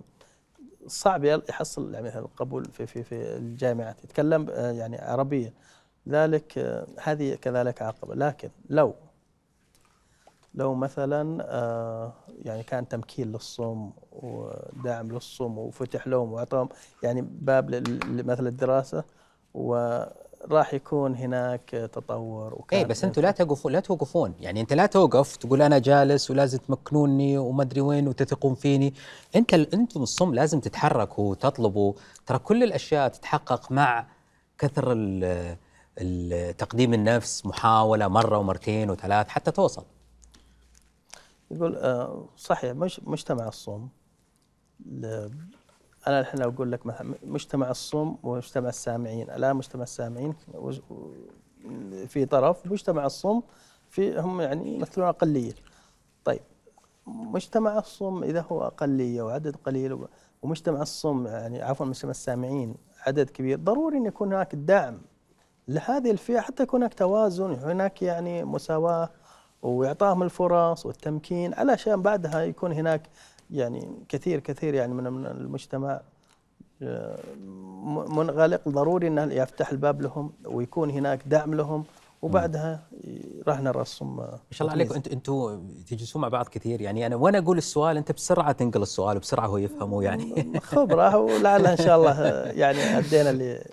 صعب يحصل يعني القبول في في في الجامعات يتكلم آه، يعني عربية. لذلك آه، هذه كذلك عقبة. لكن لو لو مثلا آه، يعني كان تمكين للصم ودعم للصم وفتح لهم وأعطاهم يعني باب مثل الدراسة وراح يكون هناك تطور وكان اي بس أنتم لا توقفون لا توقفون. يعني أنت لا توقف تقول أنا جالس ولازم تمكنوني وما أدري وين وتثقون فيني. أنت أنتم الصم لازم تتحركوا وتطلبوا ترى كل الأشياء تتحقق مع كثر تقديم النفس محاولة مرة ومرتين وثلاث حتى توصل. يقول آه، صحيح مش مجتمع الصوم أنا الحين أقول لك مثلا مجتمع الصوم ومجتمع السامعين. الآن مجتمع السامعين في طرف مجتمع الصوم في هم يعني يمثلون أقلية. طيب مجتمع الصوم إذا هو أقلية وعدد قليل ومجتمع الصوم يعني عفوا مجتمع السامعين عدد كبير ضروري إن يكون هناك دعم لهذه الفئة حتى يكون هناك توازن هناك يعني مساواة وإعطاهم الفرص والتمكين. علشان بعدها يكون هناك يعني كثير كثير يعني من المجتمع آه، منغلق ضروري انه يفتح الباب لهم ويكون هناك دعم لهم وبعدها راح نرى الصم ما شاء الله عليكم. أنتم أنتم تجلسون مع بعض كثير. يعني أنا وأنا أقول السؤال أنت بسرعة تنقل السؤال وبسرعة هو يفهمه يعني. خبرة [LAUGHS] ولعلها إن شاء الله يعني أدينا اللي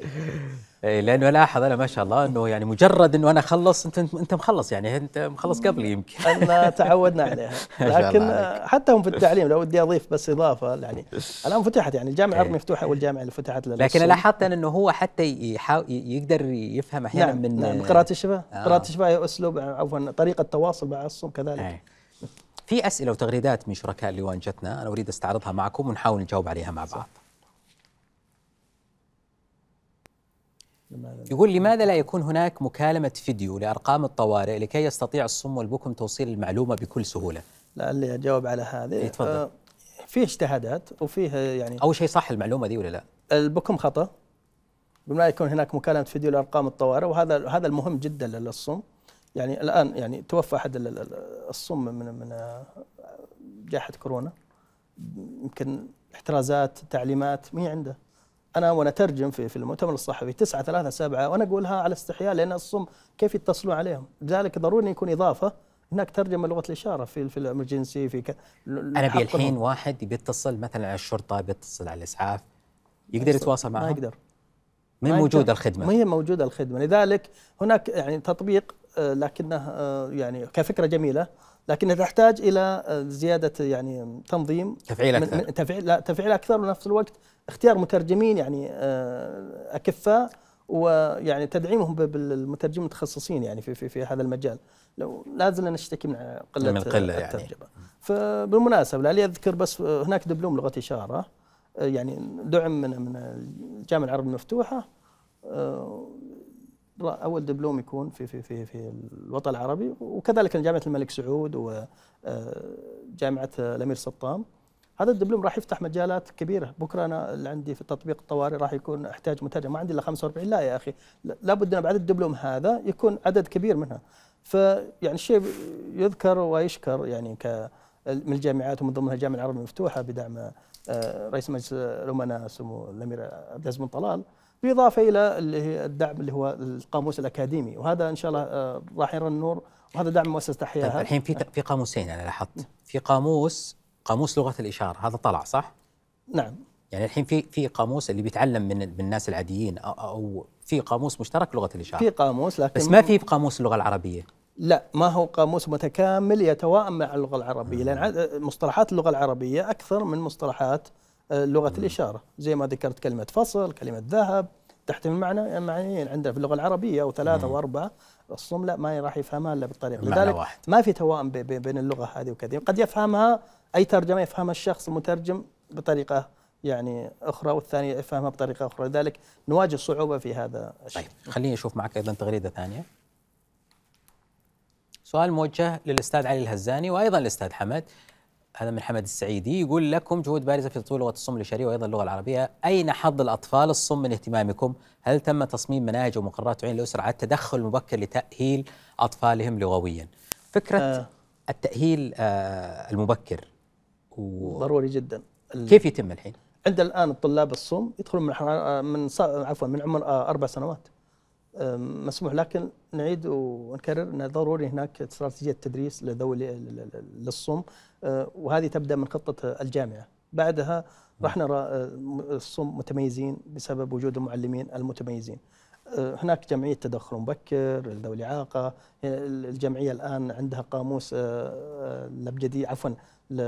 لأنه الاحظ أنا ما شاء الله أنه يعني مجرد أنه أنا أخلص أنت انت مخلص يعني أنت مخلص قبلي يمكن. إحنا [LAUGHS] تعودنا عليها. لكن حتى هم في التعليم لو ودي أضيف بس إضافة يعني [LAUGHS] الآن فتحت يعني الجامعة العربيه مفتوحة اول جامعه اللي فتحت لكن لاحظت انه هو حتى يقدر يفهم أحيانا نعم من نعم. قراءة الشفاه آه. قراءة الشفاه أسلوب عفوا طريقة تواصل مع الصم كذلك. أي. في أسئلة وتغريدات من شركاء اللواء جتنا أنا أريد أستعرضها معكم ونحاول نجاوب عليها مع بعض. يقول لماذا لا يكون هناك مكالمة فيديو لأرقام الطوارئ لكي يستطيع الصم والبكم توصيل المعلومة بكل سهولة؟ لعلي أجاوب على هذه. إيه، تفضل. آه فيه اجتهادات وفيه يعني أول شيء صح المعلومة دي ولا لا؟ البكم خطأ. بما يكون هناك مكالمة فيديو لأرقام الطوارئ وهذا هذا المهم جدا للصم. يعني الآن يعني توفى أحد الصم من من جائحة كورونا. يمكن احترازات تعليمات مي عنده. أنا وأنا اترجم في في المؤتمر الصحفي 9 3 7 وأنا أقولها على استحياء لأن الصم كيف يتصلون عليهم؟ لذلك ضروري يكون إضافة هناك ترجمه لغة الإشارة في في الإمرجنسي في ك... أنا ابي الحين واحد بيتصل مثلا على الشرطة بيتصل على الإسعاف يقدر يتواصل معهم؟ ما يقدر. ما موجوده الخدمة؟ ما هي موجوده الخدمة. لذلك هناك يعني تطبيق آه، لكنه آه، يعني كفكرة جميلة لكنها تحتاج إلى آه، زيادة يعني تنظيم تفعيل أكثر. تفعيل لا تفعيل أكثر ونفس الوقت اختيار مترجمين يعني آه، أكفاء ويعني تدعيمهم بالمترجمين المتخصصين يعني في في في هذا المجال لو لازلنا نشتكي من قلة من القله يعني. الترجمة يعني. فبالمناسبة لعلي اذكر بس هناك دبلوم لغة إشارة آه، يعني دعم من من الجامعة العربية المفتوحة آه، أول دبلوم يكون في في في في الوطن العربي وكذلك جامعة الملك سعود وجامعه الأمير سطام هذا الدبلوم راح يفتح مجالات كبيرة. بكرة أنا اللي عندي في تطبيق الطوارئ راح يكون احتاج مترجم ما عندي إلا 45 لا يا أخي. لابد أن بعد الدبلوم هذا يكون عدد كبير منها. فيعني الشيء يذكر ويشكر يعني ك من الجامعات ومن ضمنها الجامعة العربية المفتوحة بدعم آه، رئيس مجلس الامناء سمو الأمير عبد العزيز بن طلال بالاضافه إلى اللي هي الدعم اللي هو القاموس الأكاديمي. وهذا إن شاء الله آه، راح يرى النور. وهذا دعم مؤسسة أحياء. طيب الحين في في قاموسين أنا لاحظت. في قاموس قاموس لغة الإشارة هذا طلع صح؟ نعم. يعني الحين في في قاموس اللي بيتعلم من من الناس العاديين أو, أو في قاموس مشترك لغة الإشارة؟ في قاموس لكن بس ما في قاموس اللغة العربية. لا ما هو قاموس متكامل يتوائم مع اللغة العربية لأن مصطلحات اللغة العربية أكثر من مصطلحات آه، لغة الإشارة. زي ما ذكرت كلمة فصل كلمة ذهب تحتمل معنى معنيين عندنا في اللغة العربية أو ثلاثة مم. واربعه الصم لا ما راح يفهمها إلا بالطريقة. لذلك واحد. ما في توائم بي- بي- بين اللغة هذه وكذا. قد يفهمها أي ترجمة يفهمها الشخص المترجم بطريقة يعني أخرى والثاني يفهمها بطريقة أخرى. لذلك نواجه صعوبة في هذا الشيء. طيب خليني أشوف معك أيضا تغريدة ثانية. سؤال موجه للأستاذ علي الهزاني وأيضا الاستاذ حمد. هذا من حمد السعيدي. يقول لكم جهود بارزة في تطوير لغة الصم الاشاريه وأيضا اللغة العربية. أين حظ الأطفال الصم من اهتمامكم؟ هل تم تصميم مناهج ومقررات تعين الأسرة على التدخل المبكر لتأهيل أطفالهم لغويا؟ فكرة آه. التأهيل آه المبكر و- ضروري جدا. كيف يتم الحين؟ عند الآن الطلاب الصم يدخلون من حر- من عفوا من عمر آه، أربع سنوات. مسموح لكن نعيد ونكرر إن ضروري هناك استراتيجية تدريس لذوي ل- ل- ل- للصم أه، وهذه تبدأ من خطة الجامعة. بعدها راح نرى أه، م- الصم متميزين بسبب وجود المعلمين المتميزين. هناك جمعية تدخل مبكر لذوي الإعاقة الجمعية الآن عندها قاموس أه، أه، الابجدي عفوا ل-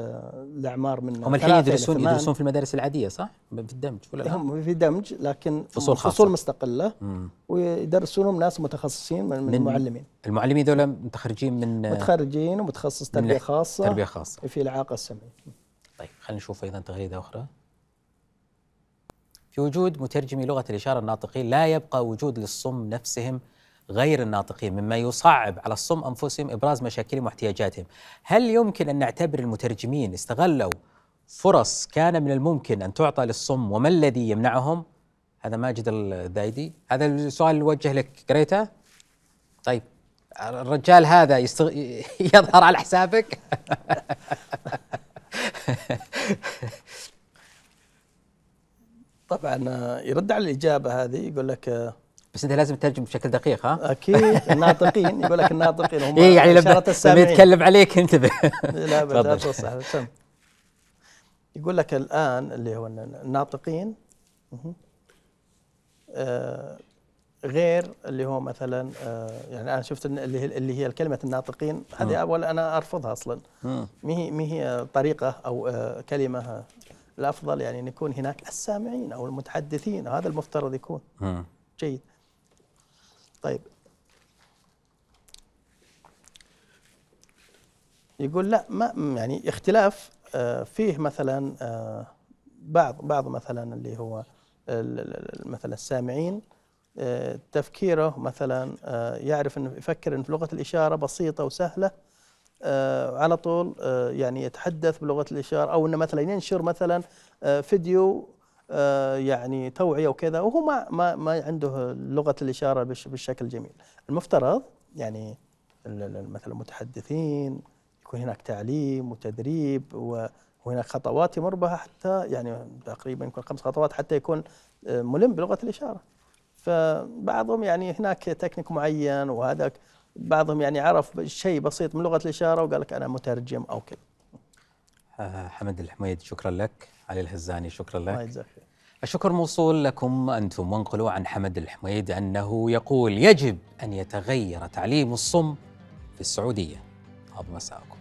الاعمار من هم الحين يدرسون. يدرسون في المدارس العادية صح في الدمج ولا لا؟ هم في دمج لكن فصول خاصة. فصول مستقلة مم. ويدرسونهم ناس متخصصين من, من المعلمين المعلمين ذولا متخرجين من متخرجين ومتخصص ناحية خاصة تربية خاصة في الإعاقة السمعية طيب خلينا نشوف أيضا تغريدة أخرى في وجود مترجمي لغة الإشارة الناطقين لا يبقى وجود للصم نفسهم غير الناطقين مما يصعب على الصم أنفسهم إبراز مشاكلهم واحتياجاتهم. هل يمكن أن نعتبر المترجمين استغلوا فرص كان من الممكن أن تعطى للصم وما الذي يمنعهم؟ هذا ماجد الدايدي، هذا السؤال اللي لك قريته؟ طيب الرجال هذا يستغ... [LAUGHS] يظهر على حسابك؟ [LAUGHS] طبعا آه، يرد على الإجابة هذه يقول لك آه، بس أنت لازم تترجم بشكل دقيق ها؟ أكيد الناطقين يقول لك الناطقين هم [LAUGHS] إيه يعني لما لما. يتكلم عليك انتبه [LAUGHS] لا سم يقول لك الآن اللي هو الناطقين. آه، غير اللي هو مثلا آه، يعني أنا شفت اللي هي اللي هي كلمه الناطقين هذه أول أنا أرفضها أصلا. ما هي ما هي طريقة أو آه، كلمة الأفضل يعني أن يكون هناك السامعين أو المتحدثين هذا المفترض يكون. مم. جيد. طيب. يقول لا ما يعني اختلاف آه، فيه مثلا آه، بعض بعض مثلا اللي هو مثلا السامعين آه، تفكيره مثلا يعرف إنه يفكر إن في لغة الإشارة بسيطة وسهلة على طول آه، يعني يتحدث بلغة الإشارة أو إنه مثلا ينشر مثلا آه، فيديو آه، يعني توعية وكذا وهو ما ما ما عنده لغة الإشارة بالش- بالشكل الجميل المفترض يعني مثلا المتحدثين يكون هناك تعليم وتدريب وهناك خطوات يمر بها حتى يعني تقريبا يكون خمس خطوات حتى يكون آه، ملم بلغة الإشارة. فبعضهم يعني هناك تكنيك معين وهذاك بعضهم يعني عرف شيء بسيط من لغة الإشارة وقال لك أنا مترجم أو كذا. آه، حمد الحميد شكرا لك. علي الهزاني شكرا لك. الله يجزاك الشكر موصول لكم أنتم وانقلوا عن حمد الحميد أنه يقول يجب أن يتغير تعليم الصم في السعودية. هذا مساءكم.